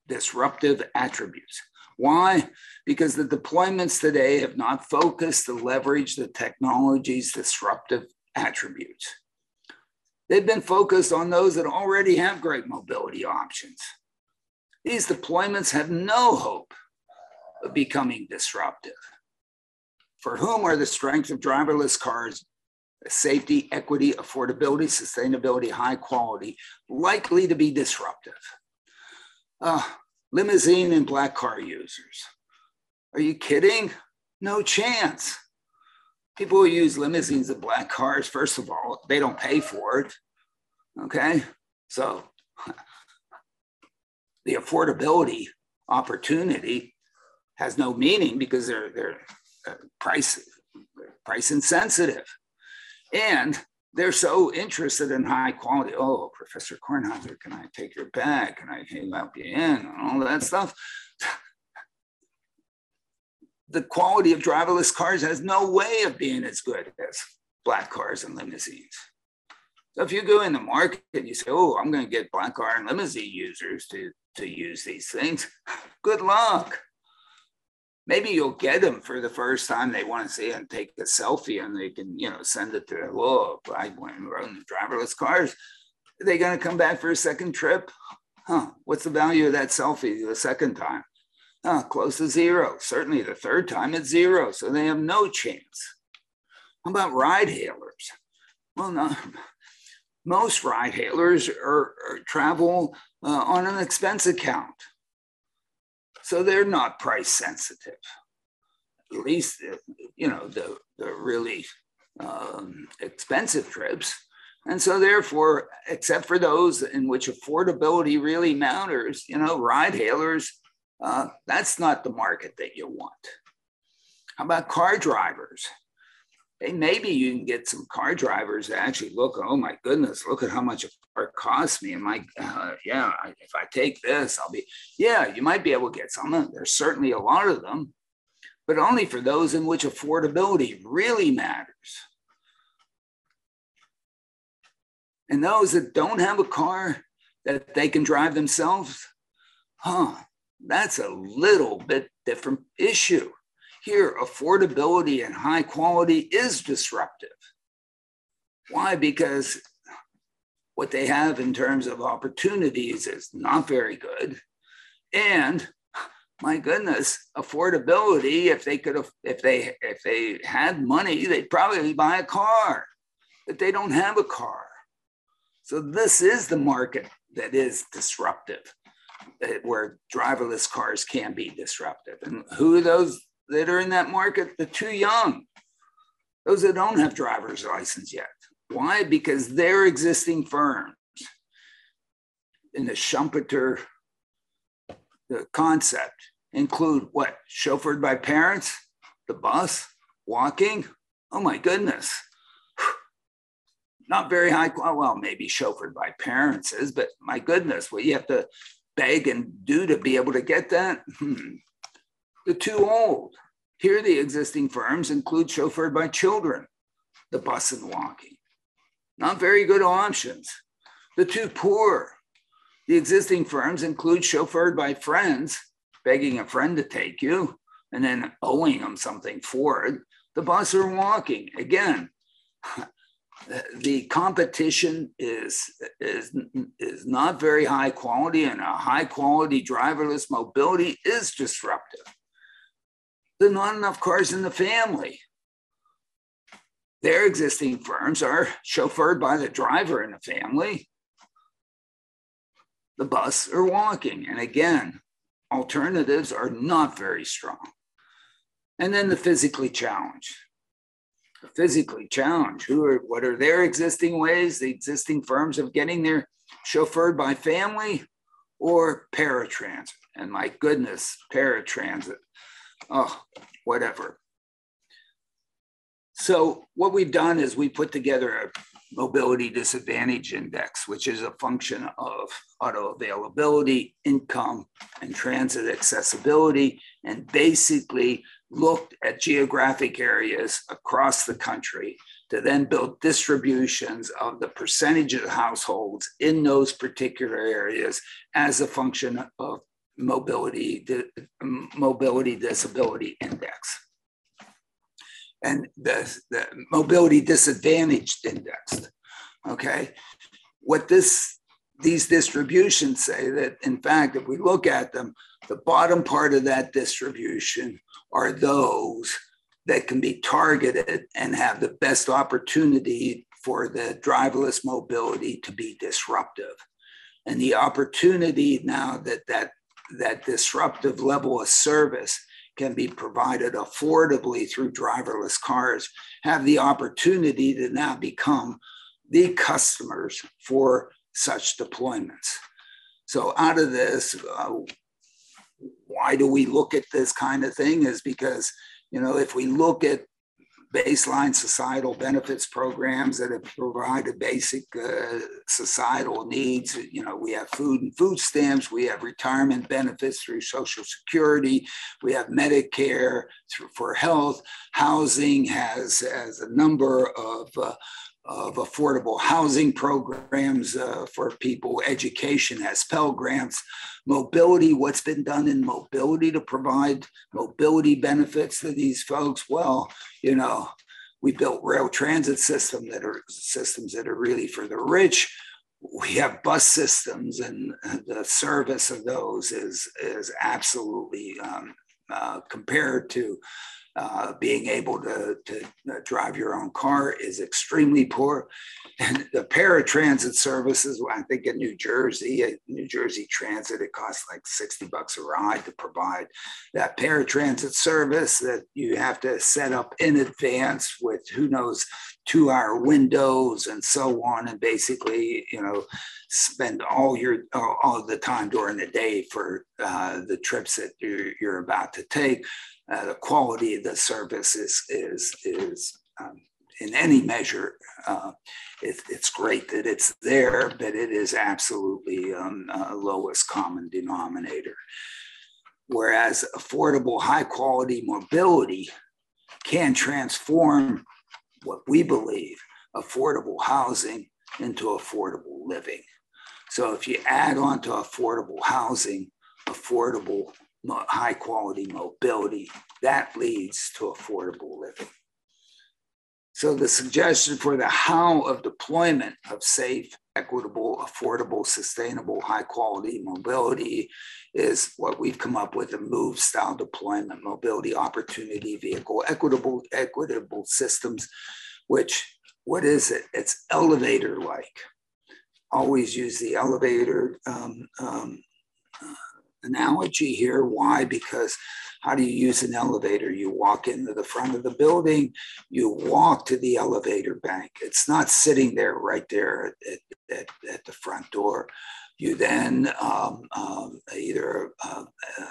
disruptive attributes. Why? Because the deployments today have not focused to leverage the technology's disruptive attributes. They've been focused on those that already have great mobility options. These deployments have no hope of becoming disruptive. For whom are the strengths of driverless cars safety, equity, affordability, sustainability, high quality, likely to be disruptive. Uh, limousine and black car users. Are you kidding? No chance. People who use limousines and black cars, first of all, they don't pay for it. Okay. So the affordability opportunity has no meaning because they're, they're uh, price, price insensitive. And they're so interested in high quality. Oh, Professor Kornhauser, can I take your bag? Can I up you in? And all that stuff. the quality of driverless cars has no way of being as good as black cars and limousines. So if you go in the market and you say, oh, I'm going to get black car and limousine users to, to use these things, good luck. Maybe you'll get them for the first time they want to see and take a selfie and they can, you know, send it to their, oh, I went and rode driverless cars. Are they going to come back for a second trip? Huh, what's the value of that selfie the second time? Huh, close to zero. Certainly the third time it's zero. So they have no chance. How about ride hailers? Well, no, most ride hailers are, are travel uh, on an expense account. So they're not price sensitive. At least, uh, you know, the, the really um, expensive trips. And so, therefore, except for those in which affordability really matters, you know, ride hailers, uh, that's not the market that you want. How about car drivers? Hey, maybe you can get some car drivers to actually look, oh my goodness, look at how much a car costs me. And like, uh, yeah, if I take this, I'll be, yeah, you might be able to get some. There's certainly a lot of them, but only for those in which affordability really matters. And those that don't have a car that they can drive themselves, huh, that's a little bit different issue. Here, affordability and high quality is disruptive. Why? Because what they have in terms of opportunities is not very good. And my goodness, affordability, if they could have, if they if they had money, they'd probably buy a car, but they don't have a car. So this is the market that is disruptive, where driverless cars can be disruptive. And who those that are in that market, the too young, those that don't have driver's license yet. Why? Because their existing firms in the Schumpeter the concept include what? Chauffeured by parents, the bus, walking. Oh my goodness. Not very high quality. Well, maybe chauffeured by parents is, but my goodness, what you have to beg and do to be able to get that? Hmm. The too old. Here, the existing firms include chauffeured by children, the bus and walking. Not very good options. The too poor. The existing firms include chauffeured by friends, begging a friend to take you and then owing them something for it. The bus or walking. Again, the competition is, is, is not very high quality, and a high quality driverless mobility is disruptive. There are not enough cars in the family. Their existing firms are chauffeured by the driver in the family, the bus, or walking. And again, alternatives are not very strong. And then the physically challenged. The physically challenged, who are what are their existing ways, the existing firms of getting there chauffeured by family or paratransit. And my goodness, paratransit oh, whatever. So what we've done is we put together a mobility disadvantage index, which is a function of auto availability, income, and transit accessibility, and basically looked at geographic areas across the country to then build distributions of the percentage of households in those particular areas as a function of mobility, mobility disability index. And the, the mobility disadvantaged index. Okay. What this these distributions say that in fact, if we look at them, the bottom part of that distribution are those that can be targeted and have the best opportunity for the driverless mobility to be disruptive. And the opportunity now that that that disruptive level of service can be provided affordably through driverless cars have the opportunity to now become the customers for such deployments. So, out of this, uh, why do we look at this kind of thing? Is because, you know, if we look at baseline societal benefits programs that have provided basic uh, societal needs. You know, we have food and food stamps, we have retirement benefits through Social Security, we have Medicare through, for health, housing has, has a number of uh, of affordable housing programs uh, for people, education has Pell Grants, mobility, what's been done in mobility to provide mobility benefits to these folks? Well, you know, we built rail transit system that are systems that are really for the rich. We have bus systems, and the service of those is is absolutely um, uh, compared to uh, being able to, to uh, drive your own car is extremely poor. And the paratransit services, I think in New Jersey, New Jersey Transit, it costs like 60 bucks a ride to provide that paratransit service that you have to set up in advance with who knows two hour windows and so on. And basically, you know, spend all your all the time during the day for uh, the trips that you're, you're about to take uh, the quality of the service is is is um, in any measure. Uh, it, it's great that it's there, but it is absolutely um, uh, lowest common denominator. Whereas affordable, high quality mobility can transform what we believe affordable housing into affordable living. So if you add on to affordable housing, affordable high quality mobility. That leads to affordable living. So the suggestion for the how of deployment of safe, equitable, affordable, sustainable, high quality mobility is what we've come up with a move style deployment mobility opportunity vehicle, equitable, equitable systems, which what is it? It's elevator like. Always use the elevator um, um, analogy here. Why? Because how do you use an elevator? You walk into the front of the building, you walk to the elevator bank. It's not sitting there right there at, at, at the front door. You then um, um, either uh, uh,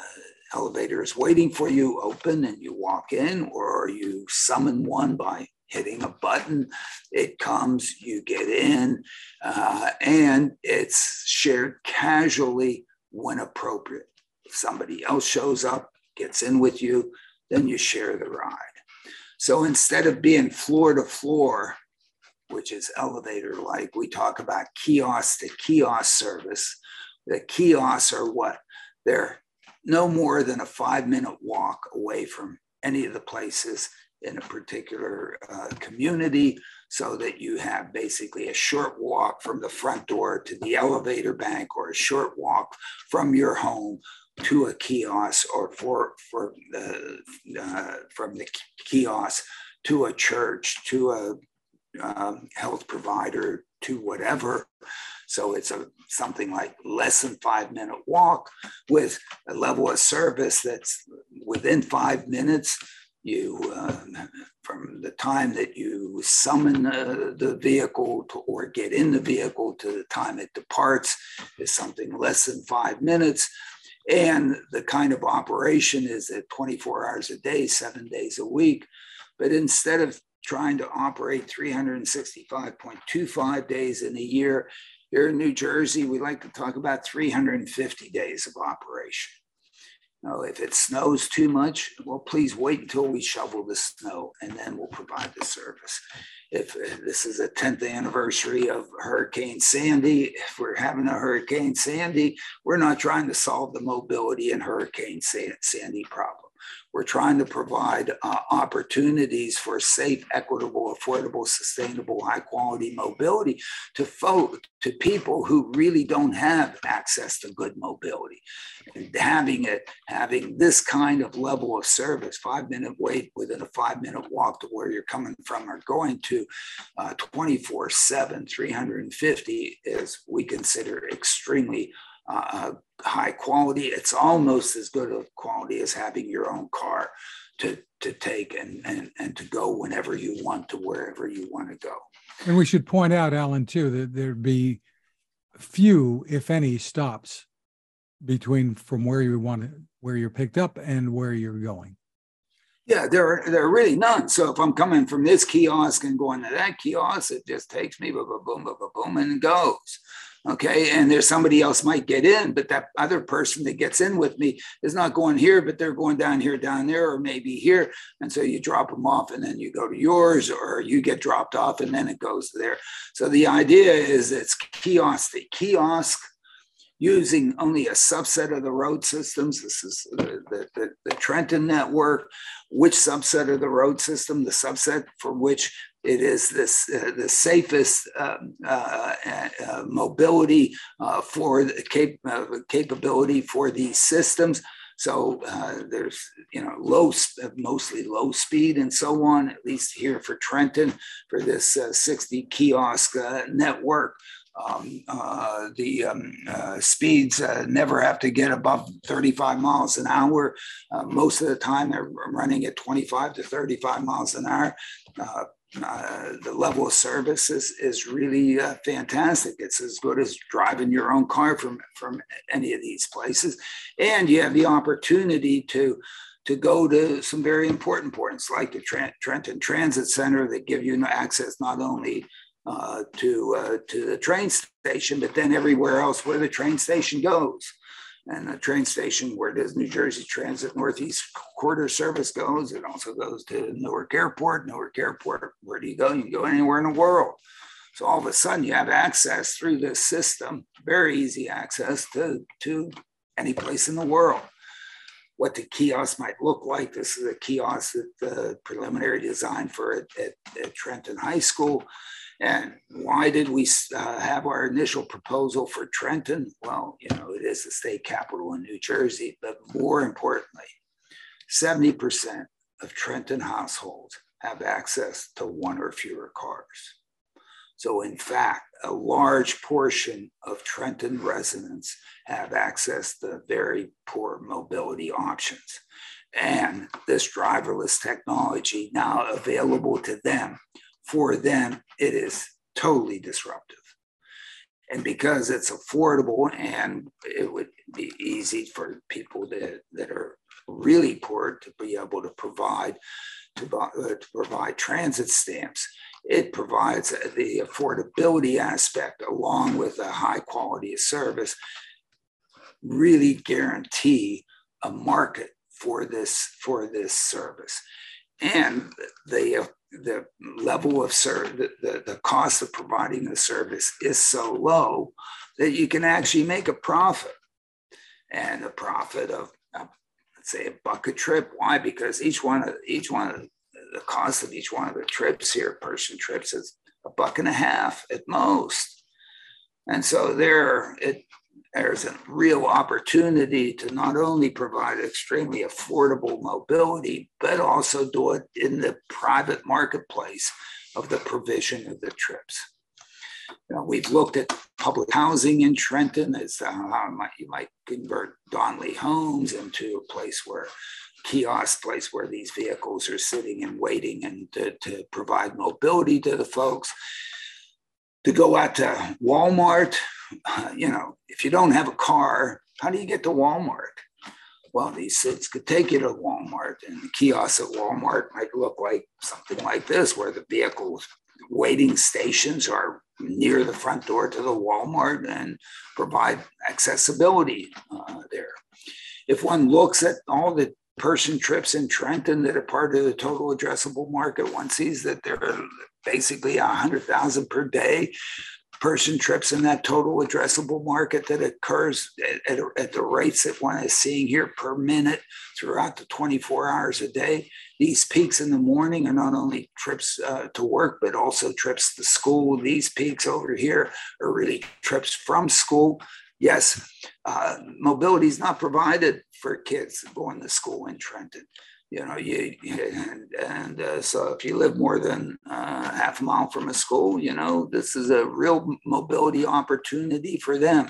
elevator is waiting for you, open, and you walk in, or you summon one by hitting a button. It comes, you get in, uh, and it's shared casually when appropriate. If somebody else shows up, gets in with you, then you share the ride. So instead of being floor to floor, which is elevator like, we talk about kiosk to kiosk service. The kiosks are what? They're no more than a five minute walk away from any of the places in a particular uh, community so that you have basically a short walk from the front door to the elevator bank or a short walk from your home to a kiosk or for, for the, uh, from the kiosk to a church, to a um, health provider, to whatever. So it's a something like less than five minute walk with a level of service that's within five minutes you uh, from the time that you summon uh, the vehicle to, or get in the vehicle to the time it departs is something less than five minutes. And the kind of operation is at 24 hours a day seven days a week. But instead of trying to operate 365.25 days in a year here in new jersey we like to talk about 350 days of operation now, if it snows too much, well, please wait until we shovel the snow and then we'll provide the service. If this is a 10th anniversary of Hurricane Sandy, if we're having a Hurricane Sandy, we're not trying to solve the mobility and Hurricane Sandy problem. We're trying to provide uh, opportunities for safe, equitable, affordable, sustainable, high quality mobility to folk, to people who really don't have access to good mobility. And having it, having this kind of level of service, five minute wait within a five minute walk to where you're coming from or going to uh, 24 7, 350 is we consider extremely uh, high quality. It's almost as good of quality as having your own car to, to take and, and, and to go whenever you want to wherever you want to go. And we should point out, Alan, too, that there'd be few, if any, stops between from where you want to, where you're picked up and where you're going. Yeah, there are there are really none. So if I'm coming from this kiosk and going to that kiosk, it just takes me boom, boom, boom, boom, boom, and goes. Okay, and there's somebody else might get in, but that other person that gets in with me is not going here, but they're going down here, down there, or maybe here. And so you drop them off, and then you go to yours, or you get dropped off, and then it goes there. So the idea is it's kiosk. The kiosk using only a subset of the road systems. This is the, the, the, Trenton network. Which subset of the road system? The subset for which it is this uh, the safest um, uh, uh, mobility uh, for the cap- uh, capability for these systems. So uh, there's you know low, mostly low speed and so on. At least here for Trenton for this 60 kiosk network. Um, uh, the um, uh, speeds uh, never have to get above 35 miles an hour. Most of the time, they're running at 25 to 35 miles an hour. Uh, uh, the level of service is, is really fantastic. It's as good as driving your own car from, from any of these places. And you have the opportunity to to go to some very important points like the Trent, Trenton Transit Center that give you access not only uh, to uh, to the train station, but then everywhere else where the train station goes. And the train station where does New Jersey Transit Northeast Corridor Service goes, it also goes to Newark Airport. Newark Airport, where do you go? You can go anywhere in the world. So all of a sudden you have access through this system, very easy access to, to any place in the world. What the kiosk might look like. This is a kiosk that the preliminary design for it at, at Trenton High School. And why did we uh, have our initial proposal for Trenton? Well, you know, it is the state capital in New Jersey, but more importantly, 70% of Trenton households have access to one or fewer cars. So, in fact, a large portion of Trenton residents have access to very poor mobility options. And this driverless technology now available to them for them, it is totally disruptive. And because it's affordable and it would be easy for people that, that are really poor to be able to provide to, uh, to provide transit stamps, it provides the affordability aspect along with a high quality of service, really guarantee a market for this for this service. And the the level of service, the, the, the cost of providing the service is so low that you can actually make a profit and a profit of uh, let's say a buck a trip. Why? Because each one of each one of the cost of each one of the trips here, person trips, is a buck and a half at most. And so there, it there's a real opportunity to not only provide extremely affordable mobility, but also do it in the private marketplace of the provision of the trips. You know, we've looked at public housing in Trenton as how you might convert Donnelly Homes into a place where kiosk place where these vehicles are sitting and waiting and to, to provide mobility to the folks to go out to Walmart. You know, if you don't have a car, how do you get to Walmart? Well, these sits could take you to Walmart, and the kiosks at Walmart might look like something like this, where the vehicles waiting stations are near the front door to the Walmart and provide accessibility uh, there. If one looks at all the person trips in Trenton that are part of the total addressable market, one sees that there are basically 100,000 per day person trips in that total addressable market that occurs at, at, at, the rates that one is seeing here per minute throughout the 24 hours a day. These peaks in the morning are not only trips uh, to work, but also trips to school. These peaks over here are really trips from school. Yes, uh, mobility is not provided for kids going to school in Trenton you know, you, and, and uh, so if you live more than uh, half a mile from a school, you know, this is a real mobility opportunity for them.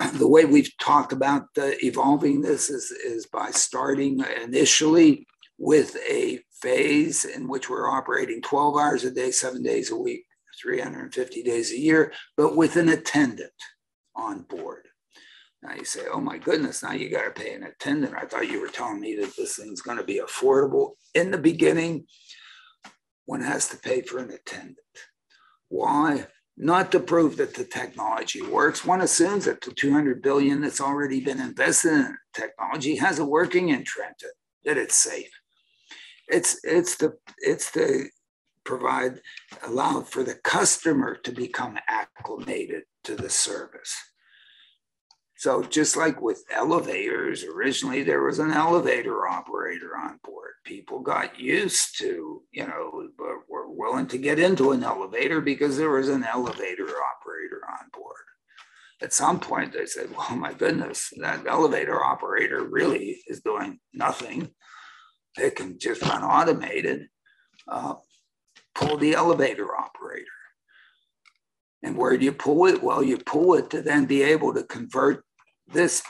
The way we've talked about uh, evolving this is, is by starting initially with a phase in which we're operating 12 hours a day, seven days a week, 350 days a year, but with an attendant on board. Now you say, oh my goodness, now you got to pay an attendant. I thought you were telling me that this thing's going to be affordable. In the beginning, one has to pay for an attendant. Why? Not to prove that the technology works. One assumes that the 200 billion that's already been invested in technology has a working in Trenton, that it's safe. It's it's the it's the provide allow for the customer to become acclimated to the service. So just like with elevators, originally there was an elevator operator on board. People got used to, you know, were willing to get into an elevator because there was an elevator operator on board. At some point, they said, "Well, my goodness, that elevator operator really is doing nothing. It can just run automated." Uh, pull the elevator operator. And where do you pull it? Well, you pull it to then be able to convert this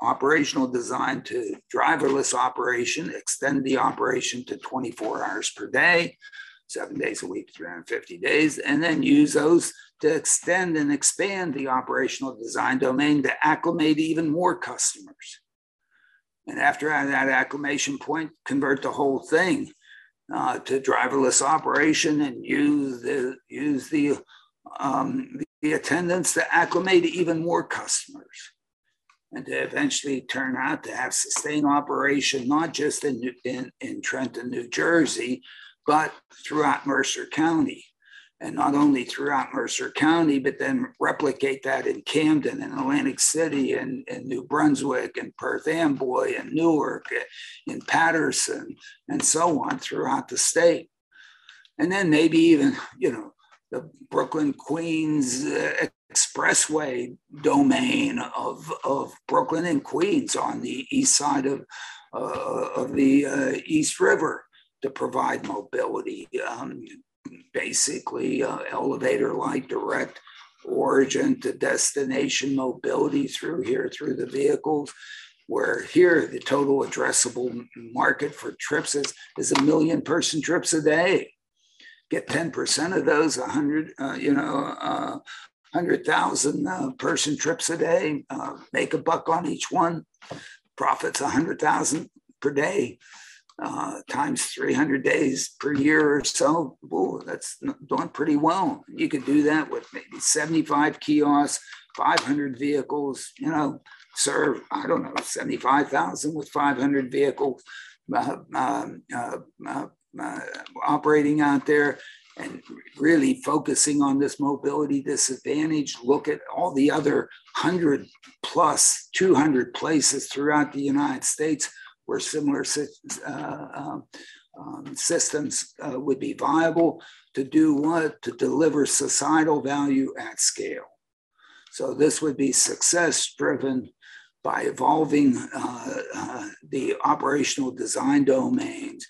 operational design to driverless operation, extend the operation to 24 hours per day, seven days a week, 350 days, and then use those to extend and expand the operational design domain to acclimate even more customers. And after that acclimation point, convert the whole thing uh, to driverless operation and use the use the um, the attendants to acclimate even more customers and to eventually turn out to have sustained operation not just in, in, in Trenton, New Jersey, but throughout Mercer County and not only throughout Mercer County, but then replicate that in Camden and Atlantic City and, and New Brunswick and Perth Amboy and Newark and Paterson and so on throughout the state. And then maybe even, you know, the Brooklyn Queens uh, Expressway domain of, of Brooklyn and Queens on the east side of, uh, of the uh, East River to provide mobility. Um, basically uh, elevator like direct origin to destination mobility through here through the vehicles where here the total addressable market for trips is, is a million person trips a day get 10% of those 100 uh, you know uh, 100,000 uh, person trips a day uh, make a buck on each one. Profits 100,000 per day uh, times 300 days per year or so, well, that's doing pretty well. You could do that with maybe 75 kiosks, 500 vehicles, you know, serve, I don't know, 75,000 with 500 vehicles uh, um, uh, uh, uh, operating out there and really focusing on this mobility disadvantage. Look at all the other 100 plus 200 places throughout the United States where similar uh, um, um, systems uh, would be viable to do what? To deliver societal value at scale. So this would be success driven by evolving uh, uh, the operational design domains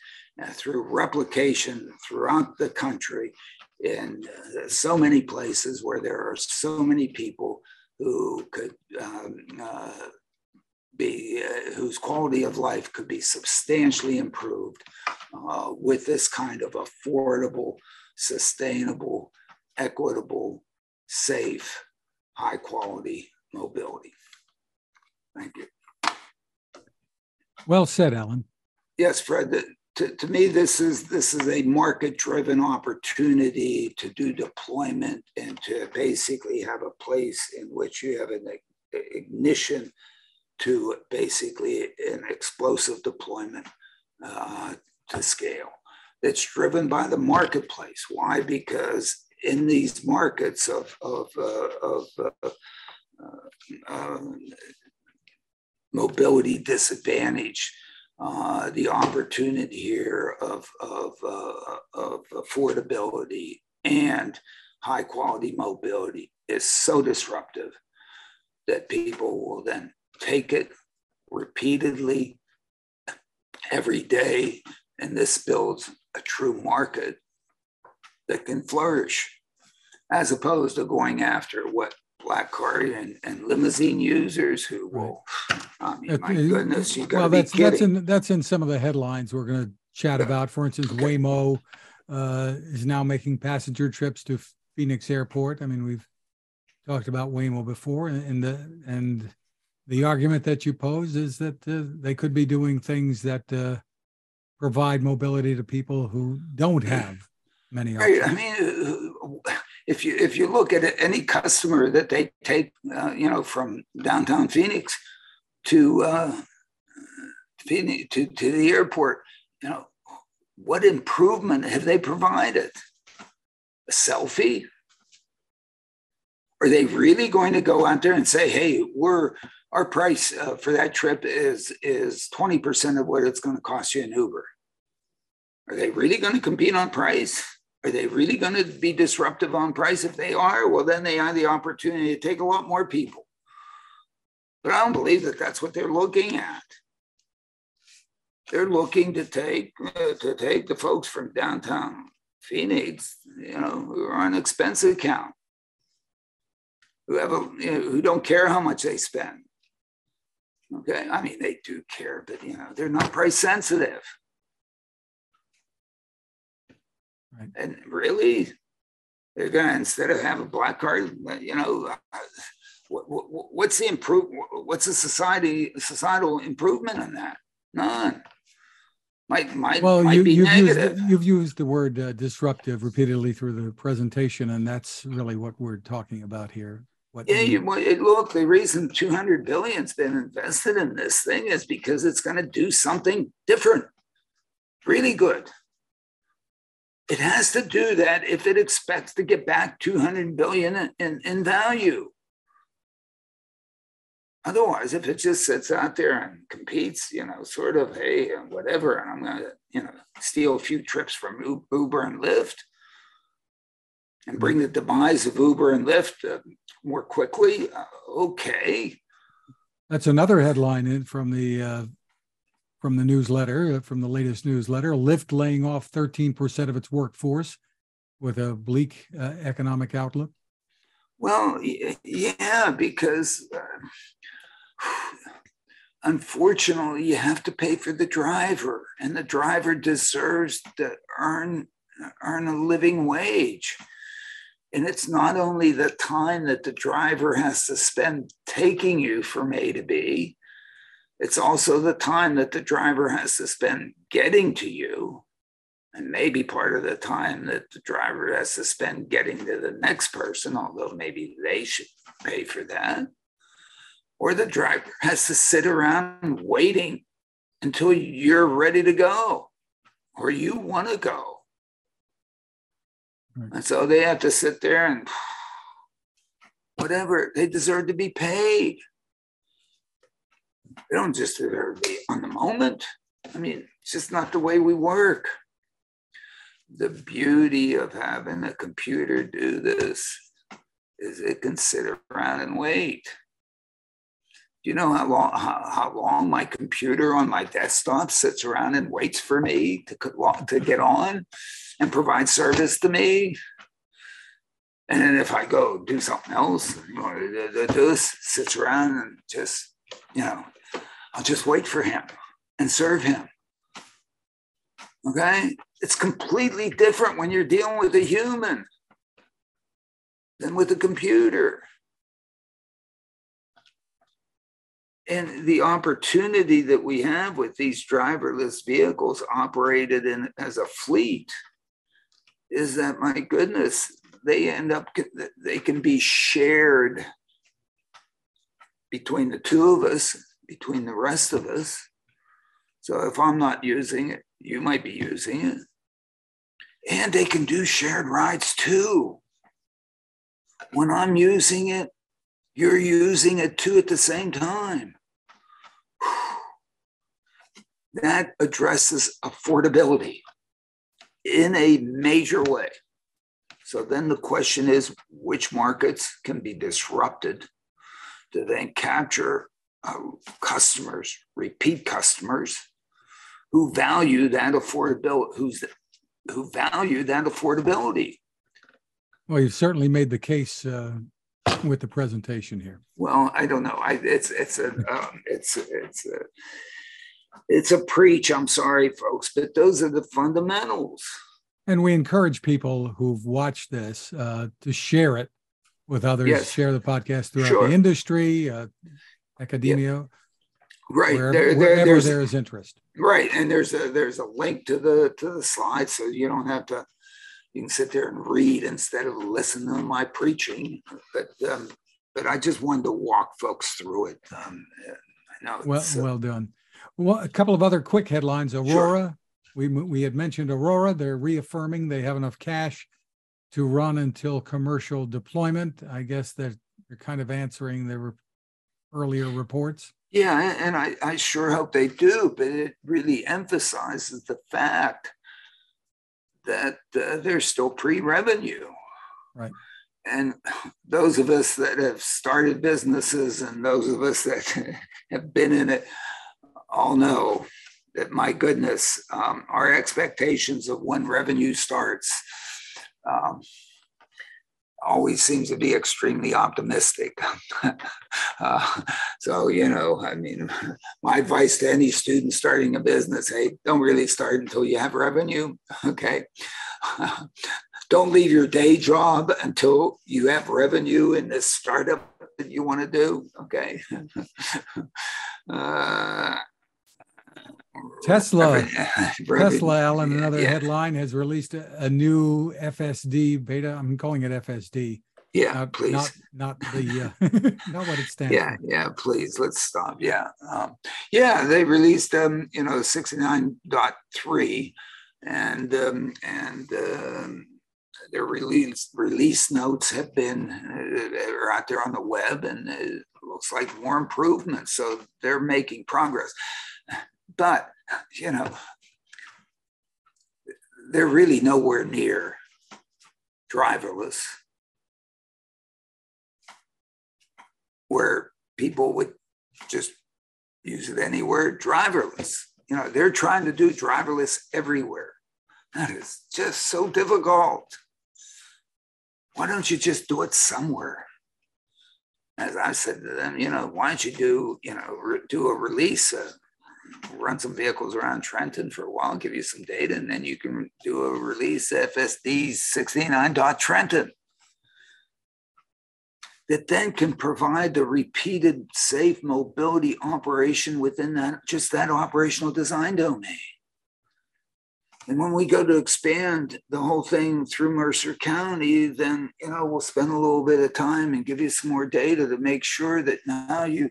through replication throughout the country in uh, so many places where there are so many people who could um, uh, be uh, whose quality of life could be substantially improved uh, with this kind of affordable, sustainable, equitable, safe, high quality mobility. Thank you. Well said, Alan. Yes, Fred. To, to me, this is this is a market-driven opportunity to do deployment and to basically have a place in which you have an ignition to basically an explosive deployment uh, to scale. It's driven by the marketplace. Why? Because in these markets of, of, uh, of uh, um, mobility disadvantage, uh, the opportunity here of, of, uh, of affordability and high quality mobility is so disruptive that people will then take it repeatedly every day, and this builds a true market that can flourish, as opposed to going after what black car and, and limousine users who will. I mean, my goodness, you got well, that's that's in that's in some of the headlines we're going to chat about. For instance, Waymo uh, is now making passenger trips to Phoenix Airport. I mean, we've talked about Waymo before, and the and the argument that you pose is that uh, they could be doing things that uh, provide mobility to people who don't have many options. Right. I mean, if you if you look at any customer that they take, uh, you know, from downtown Phoenix to uh, Phoenix to, to the airport, you know, what improvement have they provided? A selfie? Are they really going to go out there and say, "Hey, we're our price uh, for that trip is is 20% of what it's going to cost you in Uber. Are they really going to compete on price? Are they really going to be disruptive on price? If they are, well, then they have the opportunity to take a lot more people. But I don't believe that that's what they're looking at. They're looking to take uh, to take the folks from downtown Phoenix, you know, who are on expense account, who have a, you know, who don't care how much they spend Okay. I mean, they do care, but you know, they're not price sensitive. Right. And really, they're gonna instead of have a black card, you know, what, what, what's the improve? What's the society societal improvement in that? None. Might might, well, might you, negative. Used, you've used the word uh, disruptive repeatedly through the presentation, and that's really what we're talking about here. What yeah, you, look, the reason 200 billion's been invested in this thing is because it's going to do something different, really good. It has to do that if it expects to get back 200 billion in, in, value. Otherwise, if it just sits out there and competes, you know, sort of, hey, whatever, and I'm going to, you know, steal a few trips from Uber and Lyft and bring the demise of Uber and Lyft uh, more quickly. Uh, okay. That's another headline in from the uh, from the newsletter, uh, from the latest newsletter. Lyft laying off 13% of its workforce with a bleak uh, economic outlook. Well, yeah, because uh, unfortunately, you have to pay for the driver, and the driver deserves to earn earn a living wage. And it's not only the time that the driver has to spend taking you from A to B, it's also the time that the driver has to spend getting to you. And maybe part of the time that the driver has to spend getting to the next person, although maybe they should pay for that. Or the driver has to sit around waiting until you're ready to go or you want to go. Right. And so they have to sit there and whatever, they deserve to be paid. They don't just be on the moment. I mean, it's just not the way we work. The beauty of having a computer do this is it can sit around and wait. Do you know how long how, how, long my computer on my desktop sits around and waits for me to, to get on? and provide service to me. And then if I go do something else, you know, this sits around and just, you know, I'll just wait for him and serve him. Okay? It's completely different when you're dealing with a human than with a computer. And the opportunity that we have with these driverless vehicles operated in as a fleet is that my goodness, they end up they can be shared between the two of us, between the rest of us. So if I'm not using it, you might be using it. And they can do shared rides too. When I'm using it, you're using it too at the same time. That addresses affordability in a major way. So then the question is which markets can be disrupted to then capture customers, repeat customers who value that affordability, who's who value that affordability. Well, you've certainly made the case uh, with the presentation here. Well, I don't know. I, it's it's a um, it's it's a it's a preach. I'm sorry, folks, but those are the fundamentals. And we encourage people who've watched this uh, to share it with others, yes. share the podcast throughout sure. the industry, uh, academia. Yeah. Right wherever, there, there, wherever there's there is interest. right, and there's a there's a link to the to the slide, so you don't have to. You can sit there and read instead of listen to my preaching. But um, but I just wanted to walk folks through it. Um, I know. Well, uh, well done. Well, a couple of other quick headlines. Aurora, we we had mentioned Aurora. They're reaffirming they have enough cash to run until commercial deployment. I guess that they're kind of answering their earlier reports. Yeah, and I, I sure hope they do, but it really emphasizes the fact that uh, they're still pre revenue. Right. And those of us that have started businesses and those of us that have been in it all know that, my goodness, um, our expectations of when revenue starts um, always seems to be extremely optimistic. uh, so, you know, I mean, my advice to any student starting a business hey, don't really start until you have revenue. Okay. don't leave your day job until you have revenue in this startup that you want to do. Okay. uh, Tesla, Tesla, Alan, another yeah. headline has released a, a new FSD beta. I'm calling it FSD. Yeah, please. Not, not the, uh, not what it stands yeah, for. yeah, please, let's stop. Yeah. Um, yeah, they released, um, you know, 69.3 and, um, and, um, their release release notes have been uh, are out there on the web and it looks like more improvements so they're making progress but you know they're really nowhere near driverless where people would just use it anywhere. Driverless you know they're trying to do driverless everywhere. That is just so difficult. Why don't you just do it somewhere? As i said to them you know why don't you do you know do a release run some vehicles around Trenton for a while, give you some data, and then you can do a release FSD 69.Trenton that then can provide the repeated safe mobility operation within that just that operational design domain. And when we go to expand the whole thing through Mercer County, then you know we'll spend a little bit of time and give you some more data to make sure that now you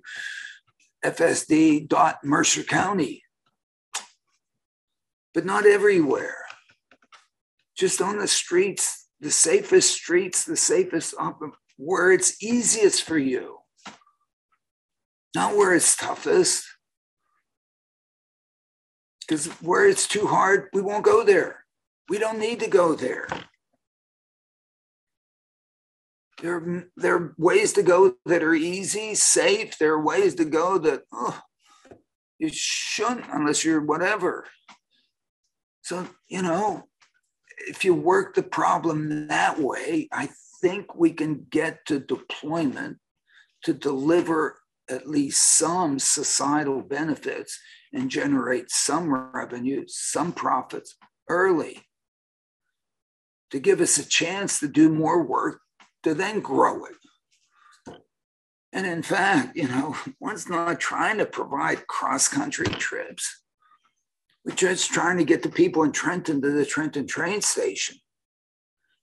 FSD dot Mercer County, but not everywhere. Just on the streets, the safest streets, the safest um, where it's easiest for you, not where it's toughest. Because where it's too hard, we won't go there. We don't need to go there. There, there are ways to go that are easy, safe. There are ways to go that oh, you shouldn't unless you're whatever. So, you know, if you work the problem that way, I think we can get to deployment to deliver at least some societal benefits and generate some revenue, some profits early to give us a chance to do more work to then grow it. And in fact, you know, one's not trying to provide cross country trips. We're just trying to get the people in Trenton to the Trenton train station.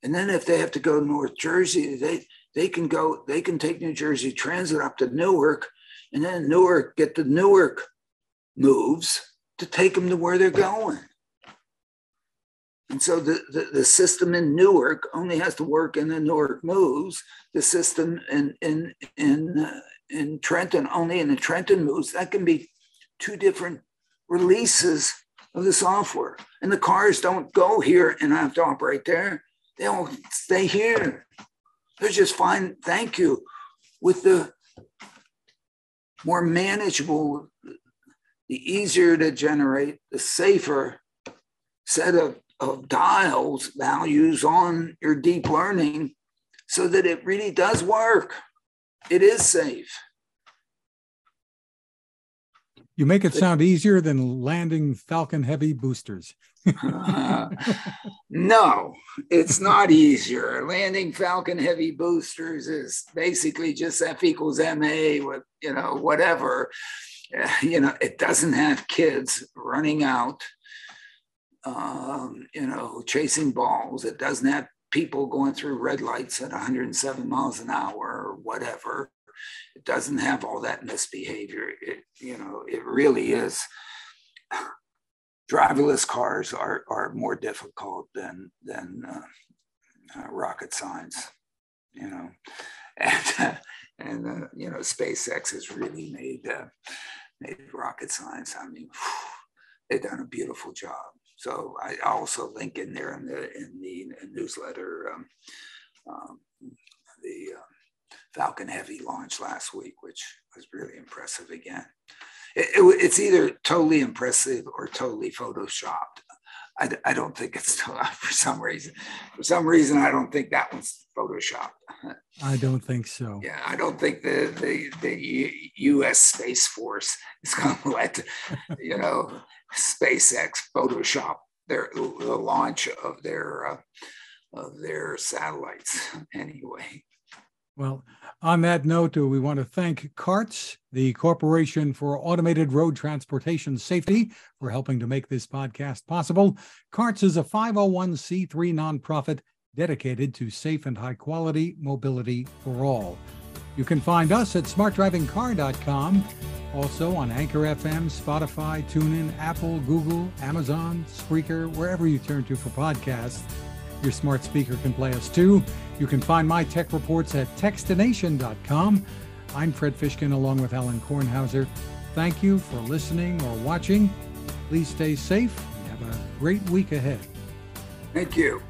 And then if they have to go to North Jersey, they, they can go, they can take New Jersey Transit up to Newark and then Newark get the Newark moves to take them to where they're going. And so the, the, the, system in Newark only has to work in the Newark moves. The system in in in uh, in Trenton only in the Trenton moves. That can be two different releases of the software. And the cars don't go here and have to operate there. They all stay here. They're just fine. Thank you. With the more manageable, the easier to generate, the safer set of of dials values on your deep learning so that it really does work. It is safe. You make it sound easier than landing Falcon Heavy boosters. uh, no, it's not easier. Landing Falcon Heavy boosters is basically just F equals MA with, you know, whatever. Uh, you know, it doesn't have kids running out, um, you know, chasing balls. It doesn't have people going through red lights at 107 miles an hour or whatever. It doesn't have all that misbehavior. It, you know, it really is. Driverless cars are, are more difficult than, than uh, uh, rocket science, you know. And, uh, and uh, you know, SpaceX has really made, uh, made rocket science. I mean, whew, they've done a beautiful job. So I also link in there in the in the newsletter um, um, the uh, Falcon Heavy launch last week, which was really impressive again. It, it, it's either totally impressive or totally photoshopped. I, I don't think it's for some reason. For some reason, I don't think that one's photoshopped. I don't think so. Yeah, I don't think the the, the U.S. Space Force is going to let you know SpaceX Photoshop their the launch of their uh, of their satellites anyway. Well, on that note, we want to thank CARTS, the Corporation for Automated Road Transportation Safety, for helping to make this podcast possible. CARTS is a 501c3 nonprofit dedicated to safe and high quality mobility for all. You can find us at smartdrivingcar.com, also on Anchor FM, Spotify, TuneIn, Apple, Google, Amazon, Spreaker, wherever you turn to for podcasts. Your smart speaker can play us too. You can find my tech reports at techstination.com. I'm Fred Fishkin along with Alan Kornhauser. Thank you for listening or watching. Please stay safe and have a great week ahead. Thank you.